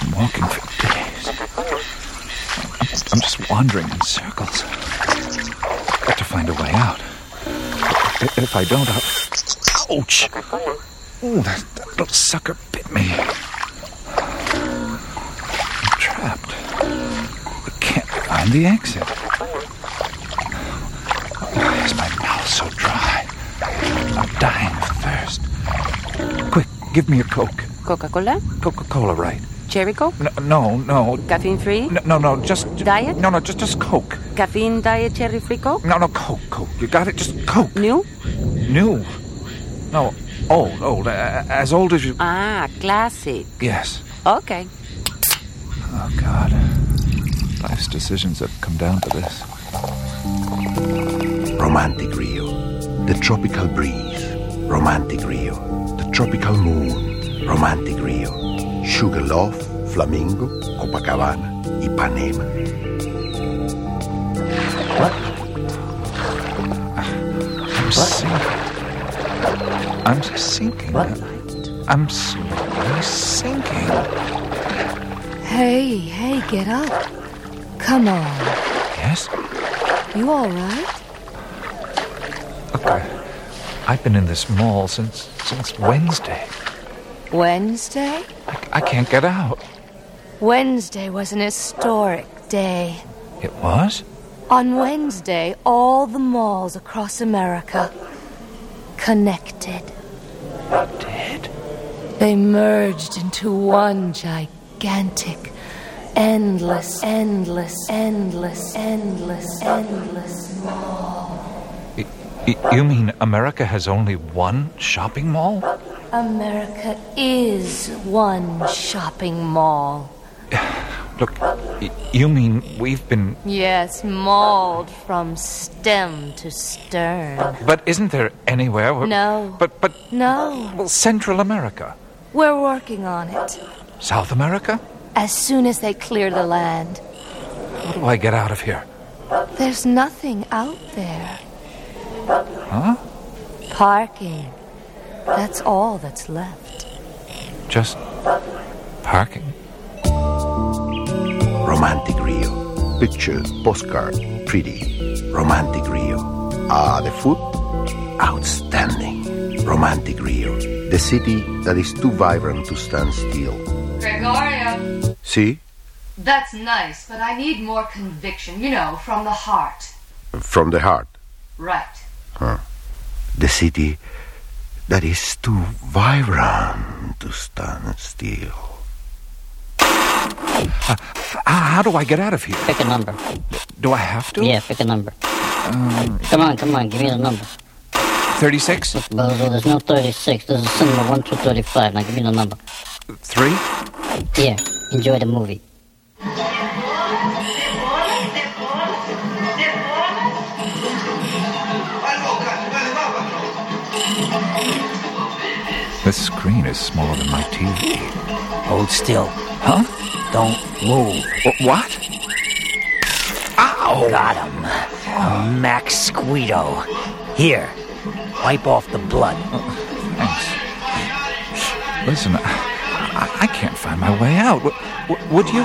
Been walking for days. I'm just wandering in circles. Got to find a way out. I- If I don't, I'll. Ouch! Ooh, that, that little sucker bit me. I'm trapped. I can't find the exit. Why is my mouth so dry? I'm dying of thirst. Quick, give me a Coke. Coca-Cola? Coca-Cola, right? Cherry Coke? No, no, no, Caffeine free? no, no, no, just Diet? No, no, just just Coke. Caffeine diet cherry free Coke? No, no, Coke, Coke. You got it? Just Coke. New? New. No, old, old. Uh, as old as you. Ah, classic. Yes. Okay. Oh God. Life's decisions have come down to this. romantic Rio. The tropical breeze, romantic Rio. The tropical moon, romantic Rio. Sugarloaf, Flamingo, Copacabana, Ipanema. I'm sinking. I'm slowly sinking. Hey, hey, get up. Come on. Yes? You all right? Look, I, I've been in this mall since since Wednesday. Wednesday? I can't get out. Wednesday was an historic day. It was? On Wednesday, all the malls across America connected. They merged into one gigantic, endless, endless, endless, endless, endless mall. Y- y- you mean America has only one shopping mall? America is one shopping mall. Look, y- you mean we've been. Yes, mauled from stem to stern. But isn't there anywhere? Where, No. But but No, well, Central America, we're working on it. South America. As soon as they clear the land, How do I get out of here? there's nothing out there. Huh? Parking. That's all that's left. Just parking. Romantic Rio. Picture, postcard, pretty. Romantic Rio. Ah, the food? Outstanding. Romantic Rio. The city that is too vibrant to stand still. Gregorio, See? that's nice, but I need more conviction, you know, from the heart. From the heart. Right. Huh. The city that is too vibrant to stand still. Uh, how do I get out of here? Pick a number. Do I have to? Yeah, pick a number. Um, Come on, come on, give me the number. 36? Bozo, there's no 36. This is cinema 1 through 35. Now give me the number. 3? Yeah, enjoy the movie. The screen is smaller than my TV. Hold still. Huh? Don't move. Wh- What? Ow! Got him. A Max Squito. Here, wipe off the blood. Oh, thanks. Listen, I, I can't find my way out. W- w- would you?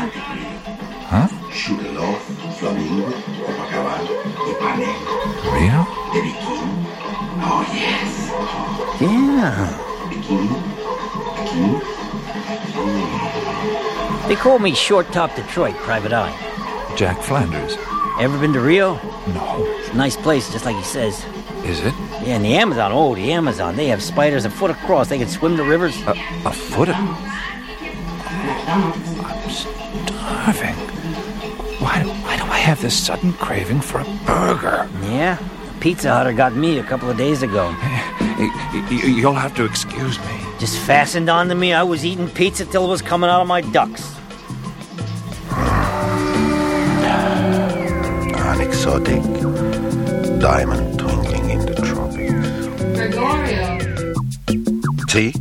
Huh? Sugarloaf, Flamingo, Copacabana, Ipanema. Rio? The bikini. Oh, yes. Yeah. They call me Short Top Detroit, Private Eye. Jack Flanders. Ever been to Rio? No. It's a nice place, just like he says. Is it? Yeah, and the Amazon. Oh, the Amazon. They have spiders a foot across. They can swim the rivers. A, a foot? Of... I'm starving. Why, why do I have this sudden craving for a burger? Yeah, Pizza Hutter got me a couple of days ago. You'll have to excuse me. Just fastened onto me. I was eating pizza till it was coming out of my ducks. An exotic diamond twinkling in the tropics. Gregorio, See?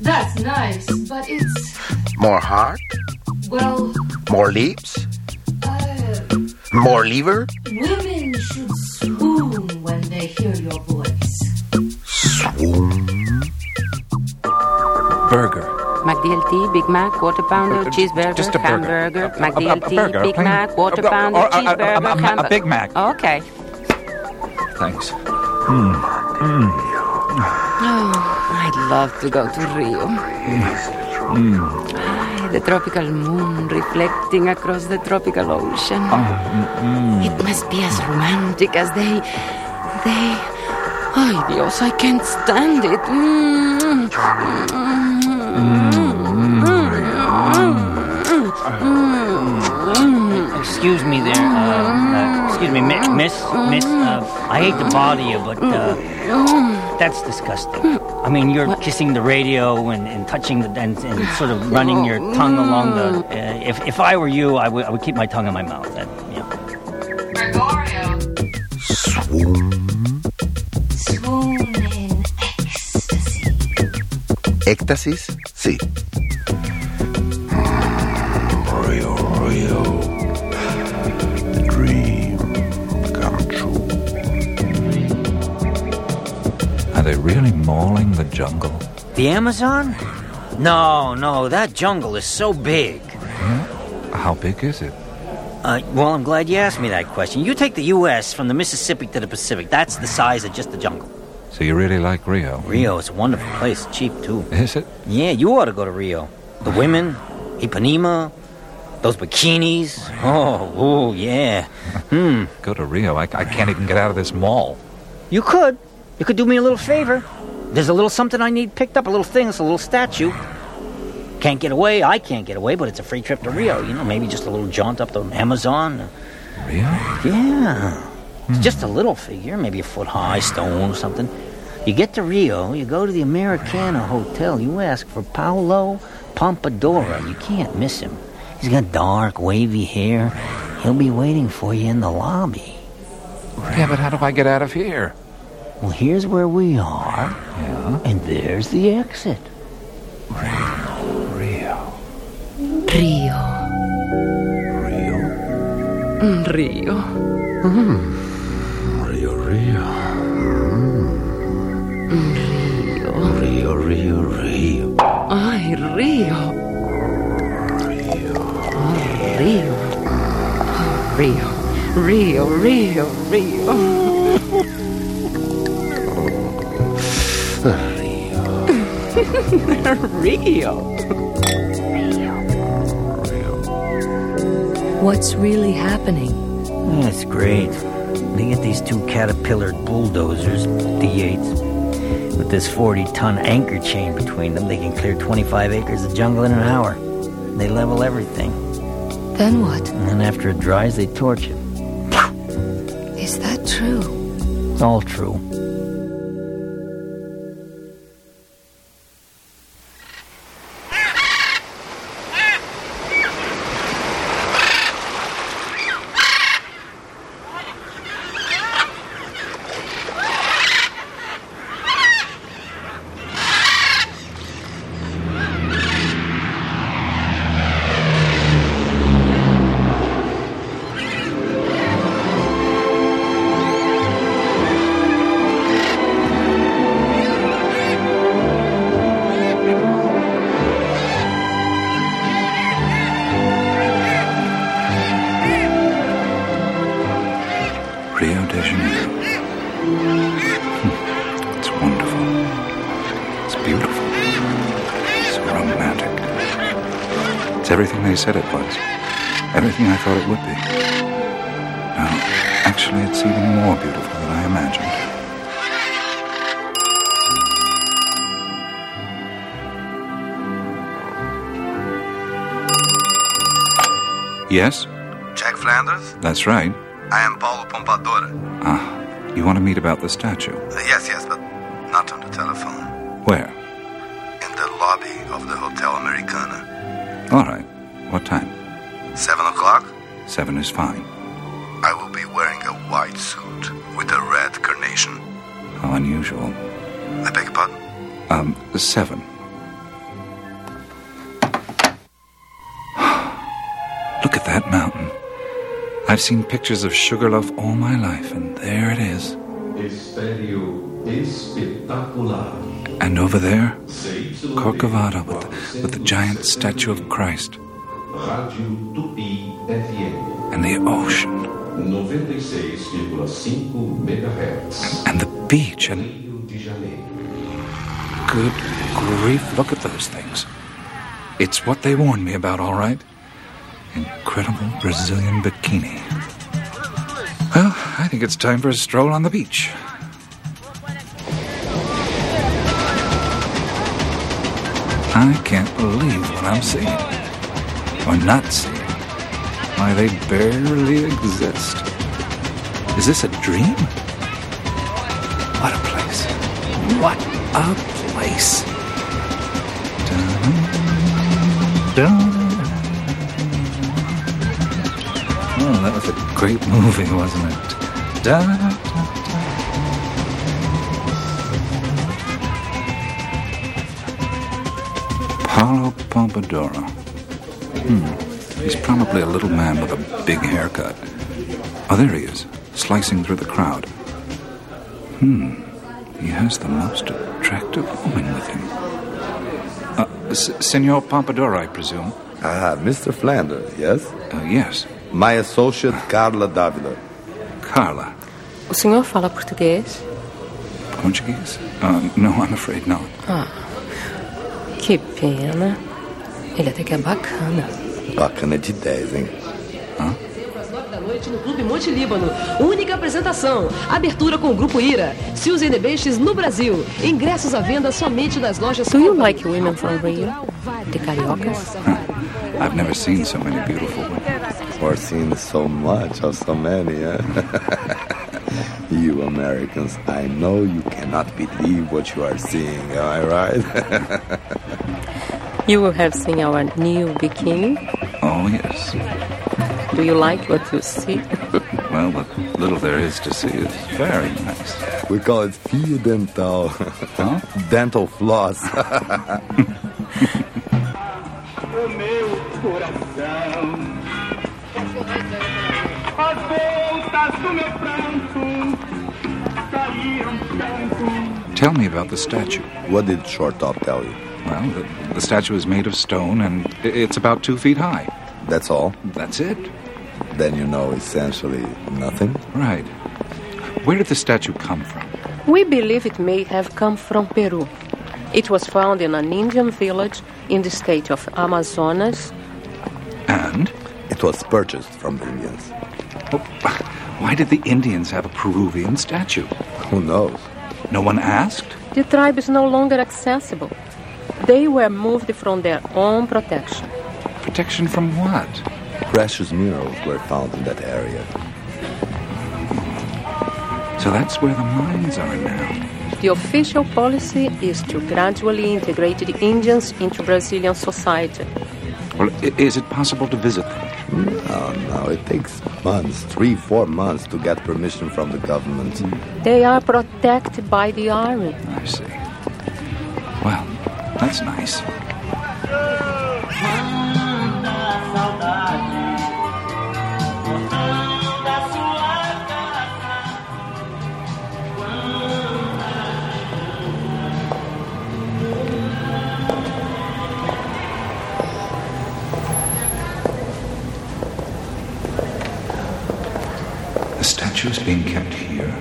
that's nice, but it's, More heart? well, More lips? uh, More liver? women should swoon when they hear your voice. Swoon? Burger. McDLT, Big Mac, quarter pounder, Uh, cheeseburger, just a burger. hamburger, A- a- a McDLT, burger, Big Mac, quarter a- a- pounder, a- a- a- cheeseburger, a- a. Big Mac. Okay. Thanks. Mm. Mm. Oh, I'd love to go to Rio. Mm. The tropical moon reflecting across the tropical ocean. Mm. It must be as romantic as they. they. Ay, Dios, I can't stand it. Mm. Excuse me there. Uh, uh, excuse me, mi- miss. Miss, uh, I hate to bother you, but uh, that's disgusting. I mean, you're kissing the radio and, and touching the and, and sort of running your tongue along the. Uh, if, if I were you, I would I would keep my tongue in my mouth. That, you know. Gregorio, Swoon. Swoon in ecstasy. Éxtasis? Sí. Rio, Rio. The dream come true. Are they really mauling the jungle? The Amazon? No, no, that jungle is so big. How big is it? Uh, well, I'm glad you asked me that question. You take the U.S. from the Mississippi to the Pacific. That's the size of just the jungle. So you really like Rio? Rio is a wonderful place. Cheap, too. Is it? Yeah, you ought to go to Rio. The women, Ipanema, those bikinis. Oh, oh, yeah. Hmm. Go to Rio. I, I can't even get out of this mall. You could. You could do me a little favor. There's a little something I need picked up, a little thing. It's a little statue. Can't get away. I can't get away, but it's a free trip to Rio. You know, maybe just a little jaunt up the Amazon. Rio? Yeah. It's hmm. just a little figure, maybe a foot high, stone or something. You get to Rio, you go to the Americana Hotel, you ask for Paolo Pompadora. You can't miss him. He's got dark, wavy hair. He'll be waiting for you in the lobby. Yeah, but how do I get out of here? Well, here's where we are, Yeah. and there's the exit. Rio. Rio. Rio. Mm, Rio. Rio, Rio. Rio, Rio, Rio. Ay, Rio. Oh, Rio. Oh, Rio. Rio, Rio, Rio. Rio. What's really happening? Hmm, that's great. They get these two caterpillared bulldozers, D8s, with this 40 ton anchor chain between them. They can clear 25 acres of jungle in an hour. They level everything. Then what? And then after it dries, they torch it. Is that true? It's all true. They said it was. Everything I thought it would be. No, actually, it's even more beautiful than I imagined. Yes, Jack Flanders? that's right. I am Paulo Pompadora. Ah, you want to meet about the statue? Uh, yes, yes, is fine. I will be wearing a white suit with a red carnation. How unusual. I beg your pardon? Um, seven. Look at that mountain. I've seen pictures of Sugarloaf all my life, and there it is. Estéreo. And over there, Corcovado with the, with the giant statue of Christ. Ocean. 96,5 MHz. And the beach. And good grief, look at those things. It's what they warned me about, all right. Incredible Brazilian bikini. Well, I think it's time for a stroll on the beach. I can't believe what I'm seeing. Or not seeing they barely exist. Is this a dream? What a place. What a place. Oh, that was a great movie, wasn't it? Paolo Pompadoro. Hmm. He's probably a little man with a big haircut. Oh, there he is, slicing through the crowd. Hmm. He has the most attractive woman with him. Uh, S- Senor Pompadour, I presume. Ah, Mr. Flanders, yes? Uh, yes. My associate, Carla Davila. Carla. O senhor fala português? Portuguese? Uh, no, I'm afraid not. Ah, que pena. Ele até que é bacana. Bacana de 10, hein? da noite no Clube Monte Líbano. Única apresentação. Abertura com o Grupo Ira. Suzy and the Banshees no Brasil. Ingressos à venda somente nas lojas Do you like women from Rio? De cariocas? I've never seen so many beautiful women. Or seen so much of so many, eh? you Americans, I know you cannot believe what you are seeing, am I right? You have seen our new bikini. Oh, yes. Do you like what you see? Well, what little there is to see is very nice. we call it fio dental. Dental floss. O meu coração. As voltas do meu pranto saíram tanto. Tell me about the statue. what did Short Top tell you? Well, the, the statue is made of stone and it's about two feet high. That's all? That's it. Then you know essentially nothing? Right. Where did the statue come from? We believe it may have come from Peru. It was found in an Indian village in the state of Amazonas. And? It was purchased from the Indians. Oh, why did the Indians have a Peruvian statue? Who knows? No one asked? The tribe is no longer accessible. They were moved from their own protection. Protection from what? Precious minerals were found in that area. So that's where the mines are now. The official policy is to gradually integrate the Indians into Brazilian society. Well, is it possible to visit them? No, no, it takes months, three, four months to get permission from the government. They are protected by the army. I see. Well, that's nice. The statue is being kept here.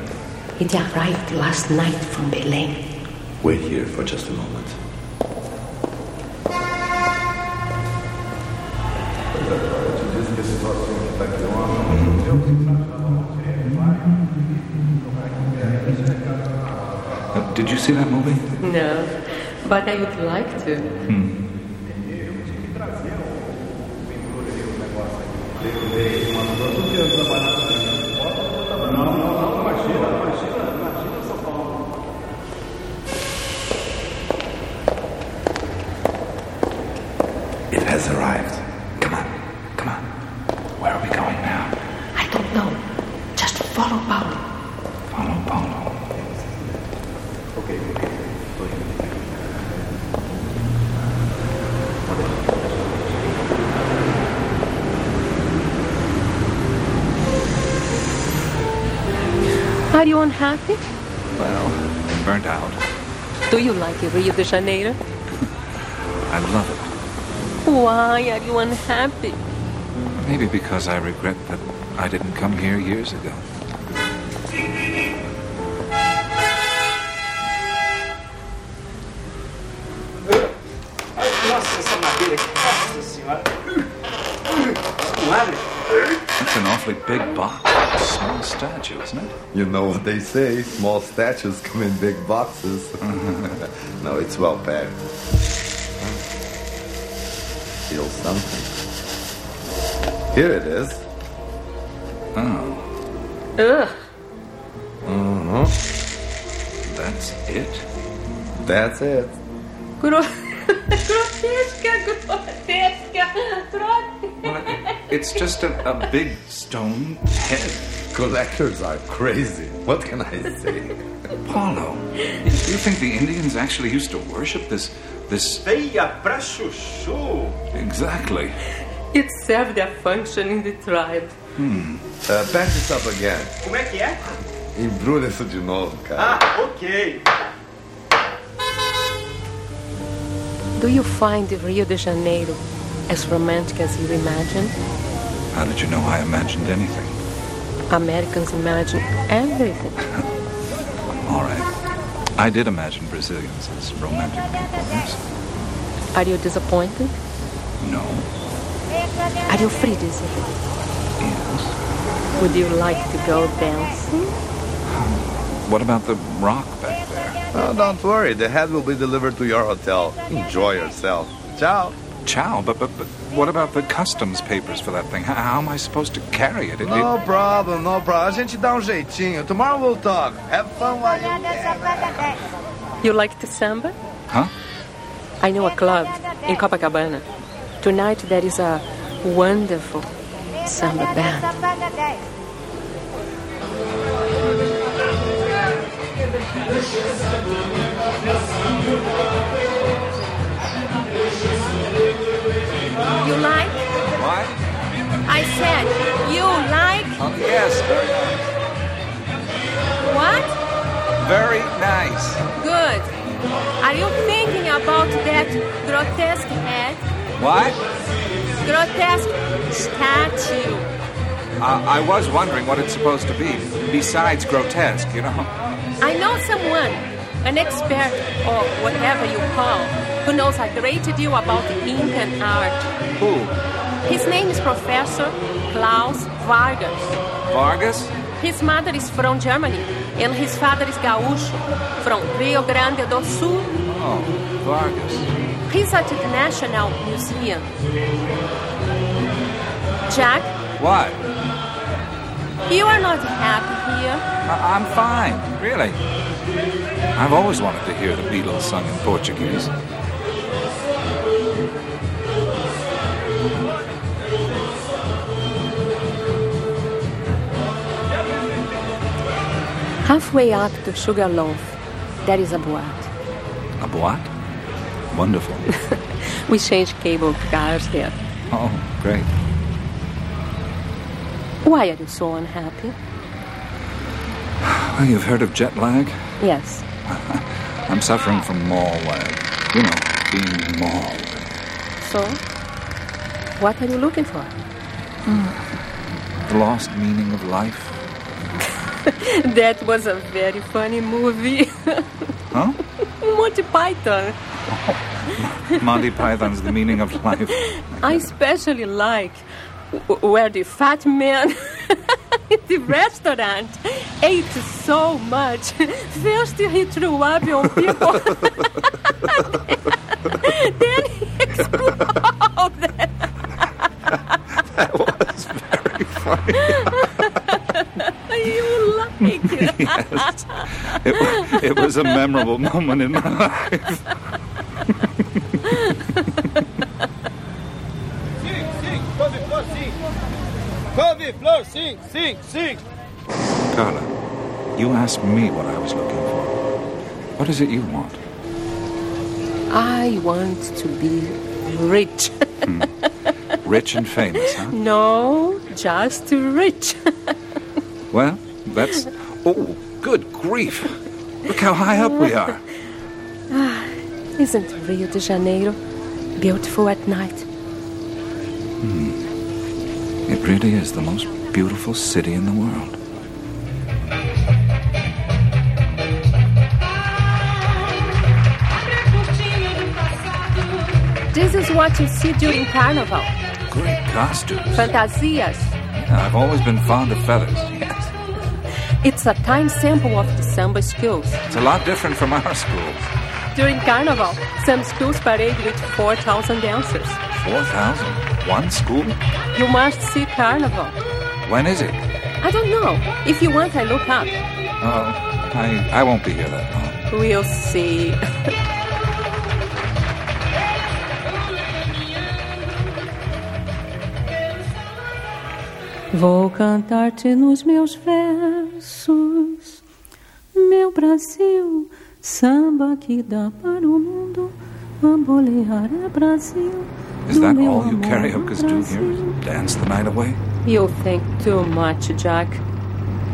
It arrived last night from Belém. Wait here for just a moment. Did you see that movie? No, but I would like to. Hmm. Unhappy? Well, burnt out. Do you like it, Rio de Janeiro? I love it. Why are you unhappy? Maybe because I regret that I didn't come here years ago. Nossa, essa madeira aqui, nossa senhora. Não abre? That's an awfully big box. Small statue, isn't it? You know what they say, small statues come in big boxes. no, it's well packed. Feel something. Here it is. Oh. Ugh. Uh-huh. That's it? That's it. Gro... grotesca, grotesca, grotesca. It's just a, a big stone head. Collectors are crazy. What can I say? Paulo, do you think the Indians actually used to worship this this Feia pra chuchu. exactly? It served a function in the tribe. Hmm. Uh, pass this up again. Como é que é? Embrulha isso de novo, cara. Ah, ok. Do you find Rio de Janeiro as romantic as you imagined? How did you know I imagined anything? Americans imagine everything. All right. I did imagine Brazilians as romantic people, yes? Are you disappointed? No. Are you free, Desiree? Would you like to go dancing? What about the rock back there? Oh, don't worry. The head will be delivered to your hotel. Enjoy yourself. Ciao. Ciao, but, but, but what about the customs papers for that thing? How, how am I supposed to carry it? It- No it- problem, no problem. A gente dá um jeitinho. Tomorrow we'll talk. Have fun while you You like to samba? Huh? I know a club in Copacabana. Tonight there is a wonderful samba band. You like? What? I said, you like? Oh, yes, very nice. What? Very nice. Good. Are you thinking about that grotesque head? What? Grotesque statue. Uh, I was wondering what it's supposed to be, besides grotesque, you know? I know someone, an expert, or whatever you call, who knows a great deal about Incan art. Who? His name is Professor Klaus Vargas. Vargas? His mother is from Germany, and his father is Gaúcho, from Rio Grande do Sul. Oh, Vargas. He's at the National Museum. Jack, What? you are not happy here. I- I'm fine, really. I've always wanted to hear the Beatles sung in Portuguese. Halfway up to Sugarloaf, there is a boat. A boat? Wonderful. We change cable cars here. Oh, great. Why are you so unhappy? Oh, you've heard of jet lag? Yes. I'm suffering from mall lag. You know, being mauled. So, what are you looking for? Hmm. The lost meaning of life. that was a very funny movie. Huh? Monty Python. Oh, Monty Python's The Meaning of Life. I especially like where the fat man in the restaurant ate so much. First he threw up on people. then he exploded. That was very funny. You like it. yes. It, it was a memorable moment in my life. Carla, you asked me what I was looking for. What is it you want? I want to be rich. Hmm. Rich and famous, huh? no, just rich. Well, that's. Oh, good grief. Look how high up we are. Ah, Isn't Rio de Janeiro beautiful at night? Hmm. It really is the most beautiful city in the world. This is what you see during Carnival. Great costumes. Fantasias. Yeah, I've always been fond of feathers. It's a time sample of the samba schools. It's a lot different from our schools. During Carnival, some schools parade with 4,000 dancers. 4,000? One school? You must see Carnival. When is it? I don't know. If you want, I look up. Oh, I, I won't be here that long. We'll see. Vou cantar-te nos meus versos, meu Brasil, samba que dá para o mundo, bambolear é Brasil. Is that all you amor, karaokers do here? Dance the night away? You think too much, Jack.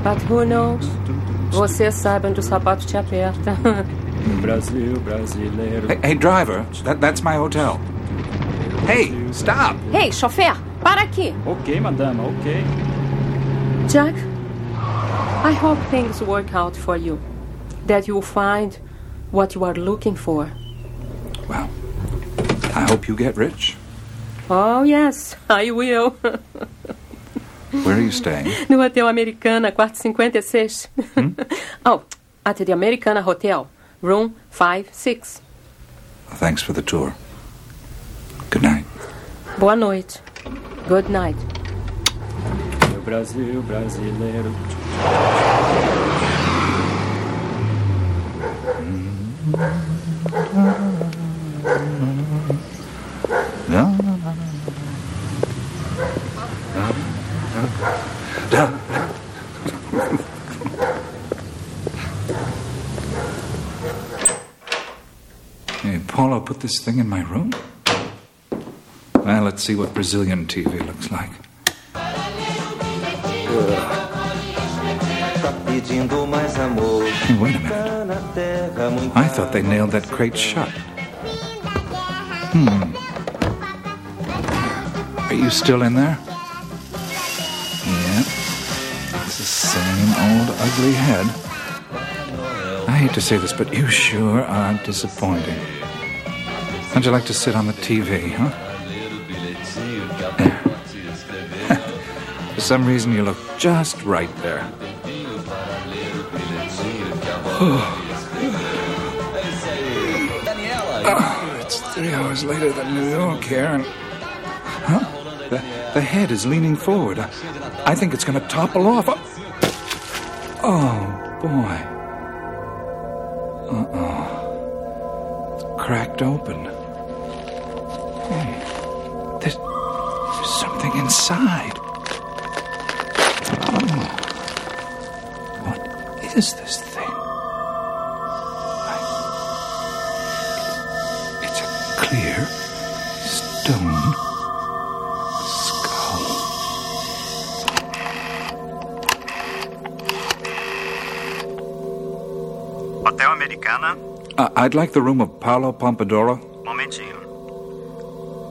But who knows? Você sabe onde o sapato te aperta. Brasil brasileiro. Hey, hey driver, that, that's my hotel. Hey, stop! Hey, chofer, para aqui. Ok, madama, ok. Jack, I hope things work out for you. That you'll find what you are looking for. I hope you get rich. Oh, yes, I will. Where are you staying? no Hotel Americana, quarto 56. Hmm? oh, at the Americana Hotel, room 56. Thanks for the tour. Good night. Boa noite. Good night. Meu Brasil brasileiro. Hey, Paulo put this thing in my room? Well, let's see what Brazilian TV looks like. Hey, wait a minute. I thought they nailed that crate shut. Hmm. Are you still in there? Yeah. It's the same old ugly head. I hate to say this, but you sure are disappointing. How'd you like to sit on the TV, huh? For some reason, you look just right there. Oh, it's three hours later than New York here, and. Huh? The, the head is leaning forward. I, I think it's going to topple off. Oh, boy. Uh oh. It's cracked open. Hmm. There's, there's something inside. What is this thing? It's a clear stone skull. Hotel Americana, Uh, I'd like the room of Paolo Pompadoro. momentinho.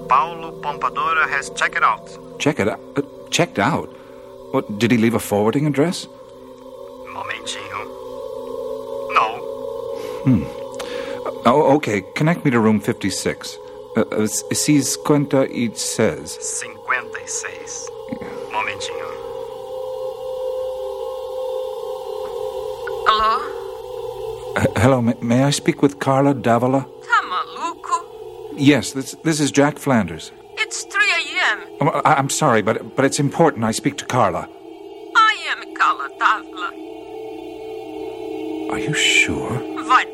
Paulo Pompadora has checked out. Check it out. Uh, checked out? What, did he leave a forwarding address? Momentinho. No. Hmm. Oh, okay. Connect me to room 56. Uh, uh, Cis Quenta it says. 56. Momentinho. Alô? Uh, hello, may, may I speak with Carla Davila? Tá maluco? Yes, this, this is Jack Flanders. It's 3 a.m. Oh, I, I'm sorry, but, but it's important I speak to Carla. I am Carla Davila. Are you sure?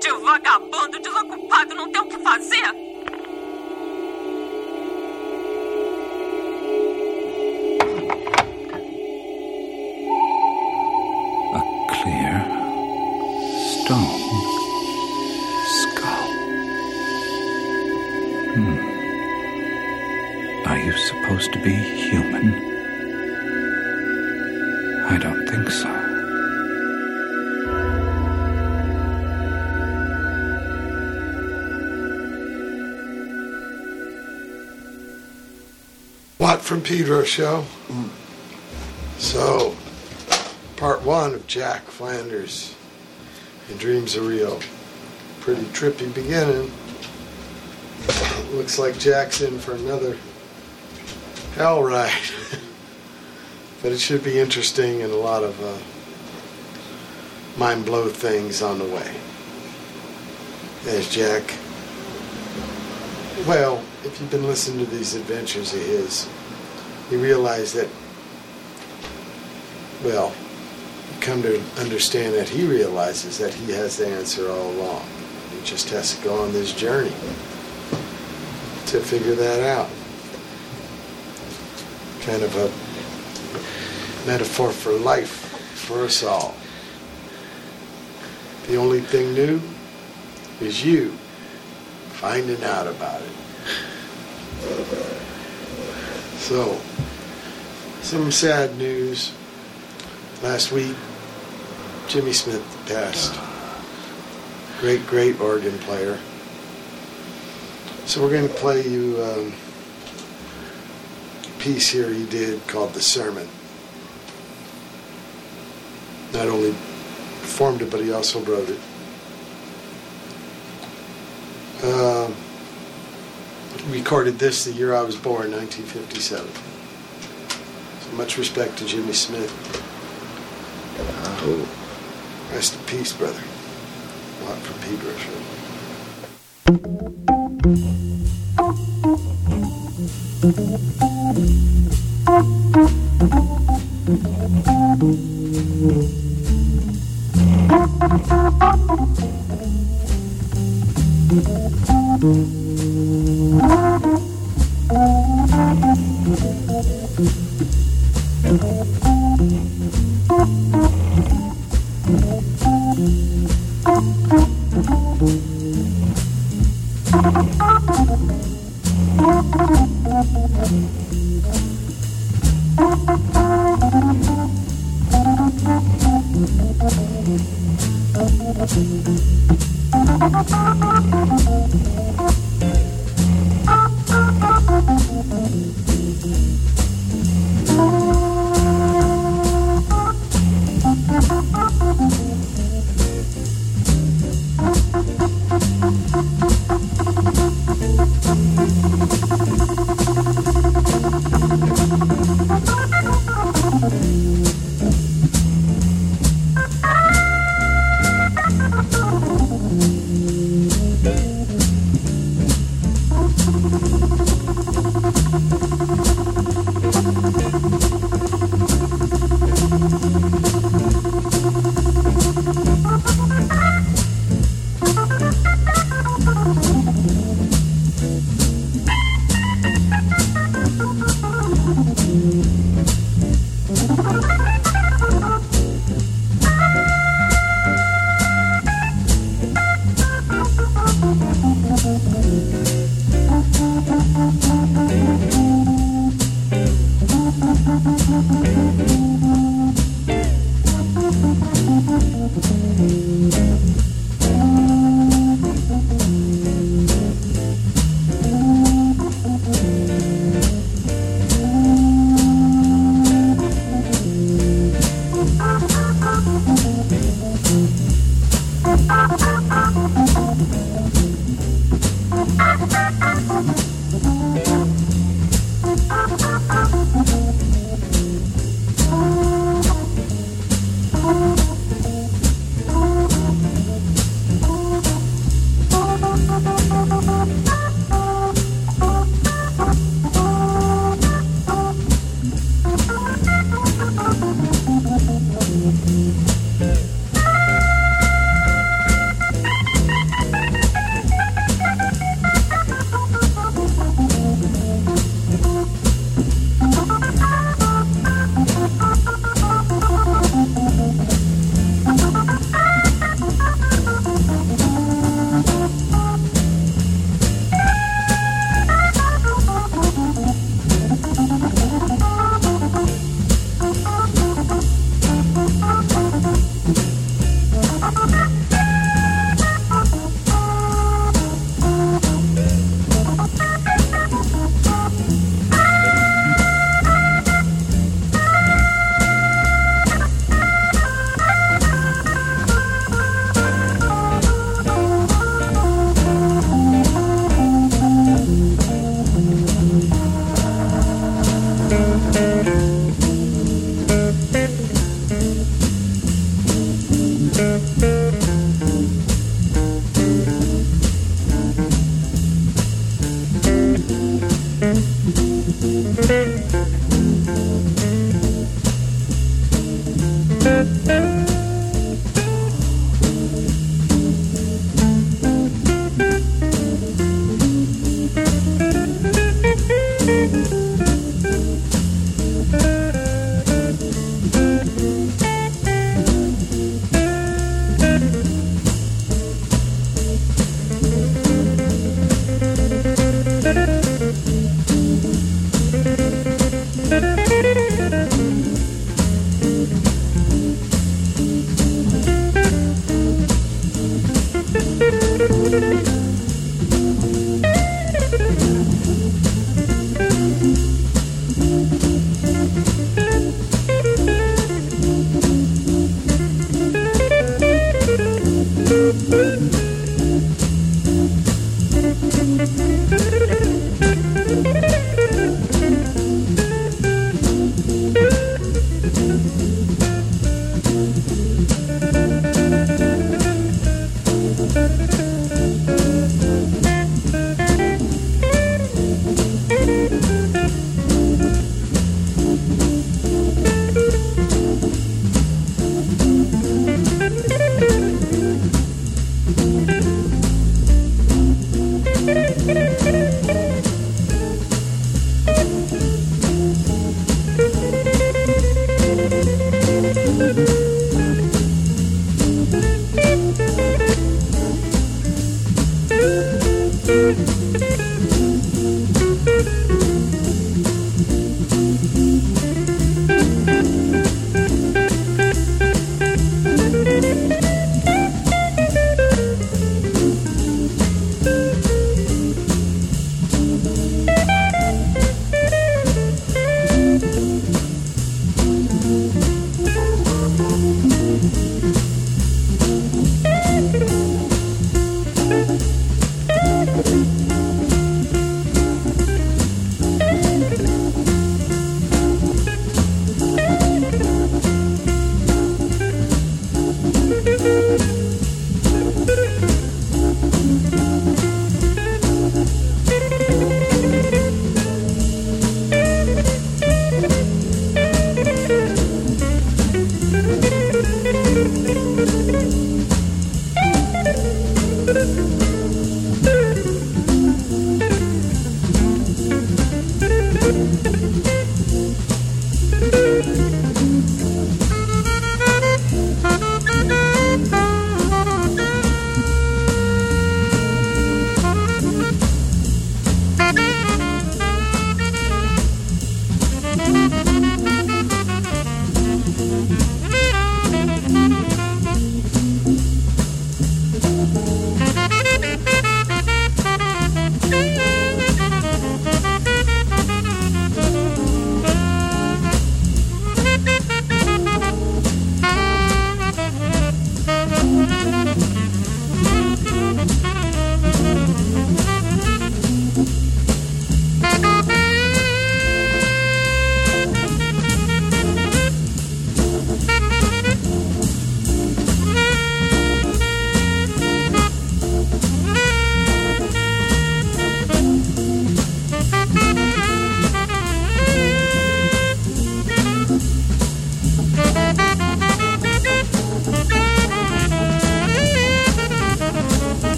Teu vagabundo desocupado, não tem o que fazer? A clear stone skull. Hmm. Are you supposed to be human? I don't think so. Watt from Pedro show. So, part one of Jack Flanders and Dreams of Rio. Pretty trippy beginning. Looks like Jack's in for another hell ride. but it should be interesting and a lot of uh, mind blow things on the way. As Jack well, if you've been listening to these adventures of his, you realize that, well, come to understand that he realizes that he has the answer all along. He just has to go on this journey to figure that out. Kind of a metaphor for life for us all. The only thing new is you finding out about it. So, some sad news. Last week, Jimmy Smith passed. Great, great organ player. So we're going to play you um, a piece here he did called The Sermon. Not only performed it, but he also wrote it. Um, recorded this the year I was born, 1957. So much respect to Jimmy Smith. Uh, rest in peace, brother. A lot from Pete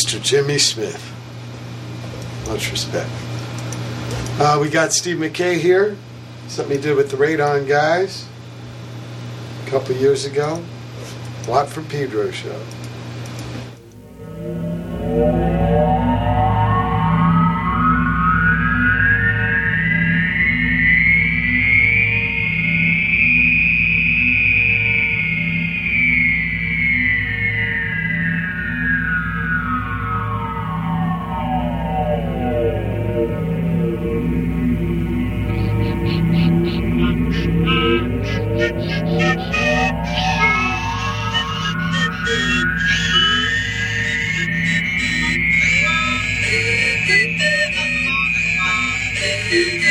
Mr. Jimmy Smith. Much respect. Uh, we got Steve Mackay here. Something he did with the Radon guys a couple years ago. Lot from Pedro show. you.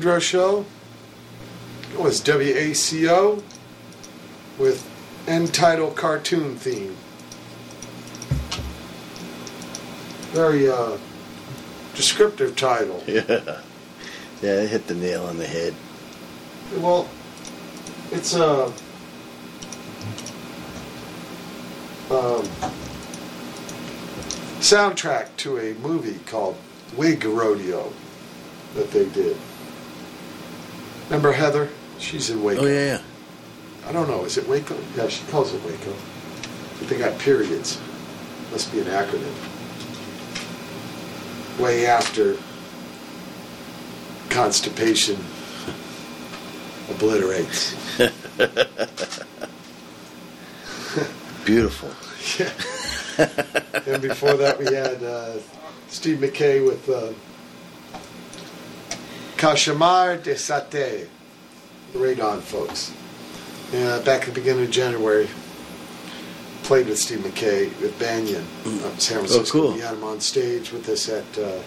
Pedro show. It was WACO with end title cartoon theme. Very uh, descriptive title. Yeah. Yeah, it hit the nail on the head. Well, it's a um, soundtrack to a movie called Wig Rodeo that they did. Remember Heather? She's in Waco. Oh, yeah, yeah. I don't know. Is it Waco? Yeah, she calls it Waco. But they got periods. Must be an acronym. Way after constipation obliterates. Beautiful. Yeah. and before that, we had uh, Steve Mackay with uh, Cauchemar de Satie, the Radon folks. Uh, back at the beginning of January, played with Steve Mackay with Banyan up in San Francisco. Oh, cool. We had him on stage with us at, uh,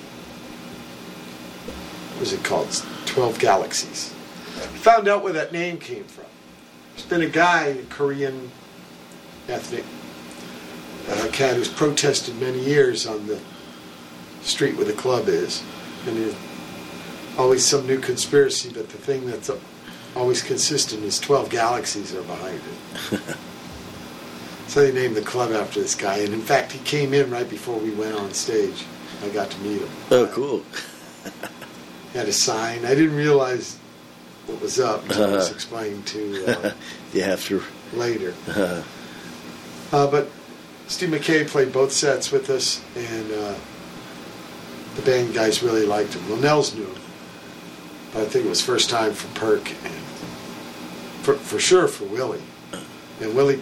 what was it called? 12 Galaxies. Found out where that name came from. There's been a guy, a Korean ethnic uh, cat who's protested many years on the street where the club is. And there's always some new conspiracy, but the thing that's always consistent is 12 galaxies are behind it. so they named the club after this guy. And in fact, he came in right before we went on stage. I got to meet him. Oh, cool. He had a sign. I didn't realize what was up until it was Uh-huh. explained to uh, you have to. later. Uh, Uh, but Steve Mackay played both sets with us, and uh, the band guys really liked him. Well, Nels knew him, but I think it was first time for Perk and for, for sure for Willie. And Willie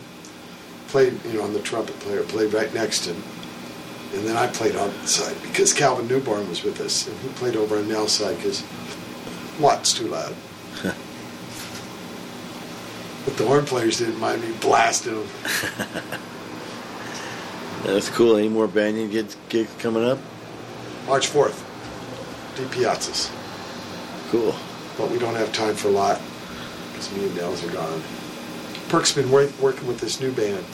played, you know, on the trumpet player, played right next to him. And then I played on the side because Calvin Newborn was with us, and he played over on Nels' side because Watt's too loud. But the horn players didn't mind me blasting them. That's cool. Any more Banyan gigs, gigs coming up? March 4th, Di Piazzas. Cool. But we don't have time for a lot because me and Nels are gone. Perk's been wor- working with this new band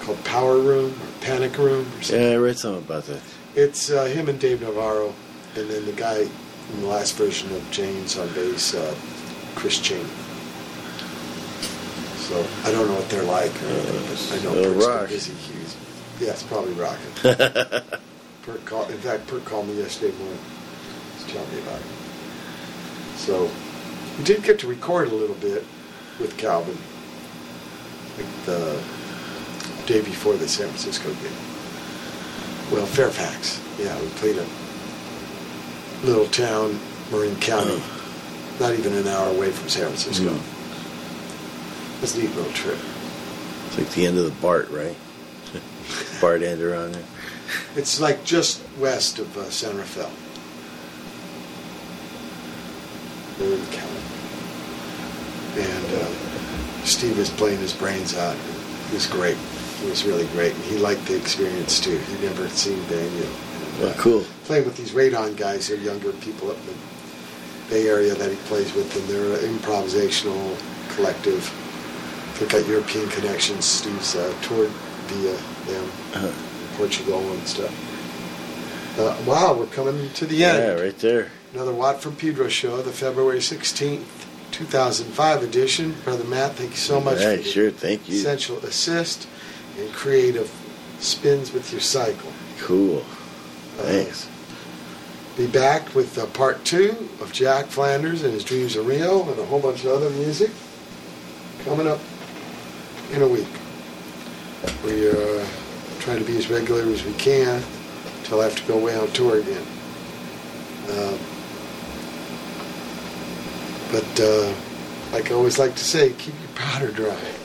called Power Room or Panic Room or something. Yeah, I read something about that. It's uh, him and Dave Navarro, and then the guy in the last version of James on bass, uh, Chris Chaney. So I don't know what they're like. But I know Uh, Perk's rock. busy. He's, yeah, it's probably rocking. Perk called, in fact, Perk called me yesterday morning to tell me about it. So we did get to record a little bit with Calvin, like the day before the San Francisco gig. Well, Fairfax. Yeah, we played a little town, Marin County, not even an hour away from San Francisco. It was a neat little trip. It's like the end of the BART, right? BART ender on there. It's like just west of uh, San Rafael. County. And uh, Steve was playing his brains out. It was great. It was really great. And he liked the experience too. He'd never seen Daniel. And, Oh, cool. Playing with these radon guys, they're younger people up in the Bay Area that he plays with, and they're an improvisational collective. They've got European connections. Steve's uh, toured via them, Uh-huh. Portugal and stuff. Uh, wow, we're coming to the end. Yeah, right there. Another Watt from Pedro show, the February 16th, 2005 edition. Brother Matt, thank you so much Right, for sure, thank you. essential assist and creative spins with your cycle. Cool. Uh, Thanks. Be back with uh, part two of Jack Flanders and his Dreams of Rio and a whole bunch of other music coming up in a week. We are trying to be as regular as we can until I have to go away on tour again. Um, but uh, like I always like to say, keep your powder dry.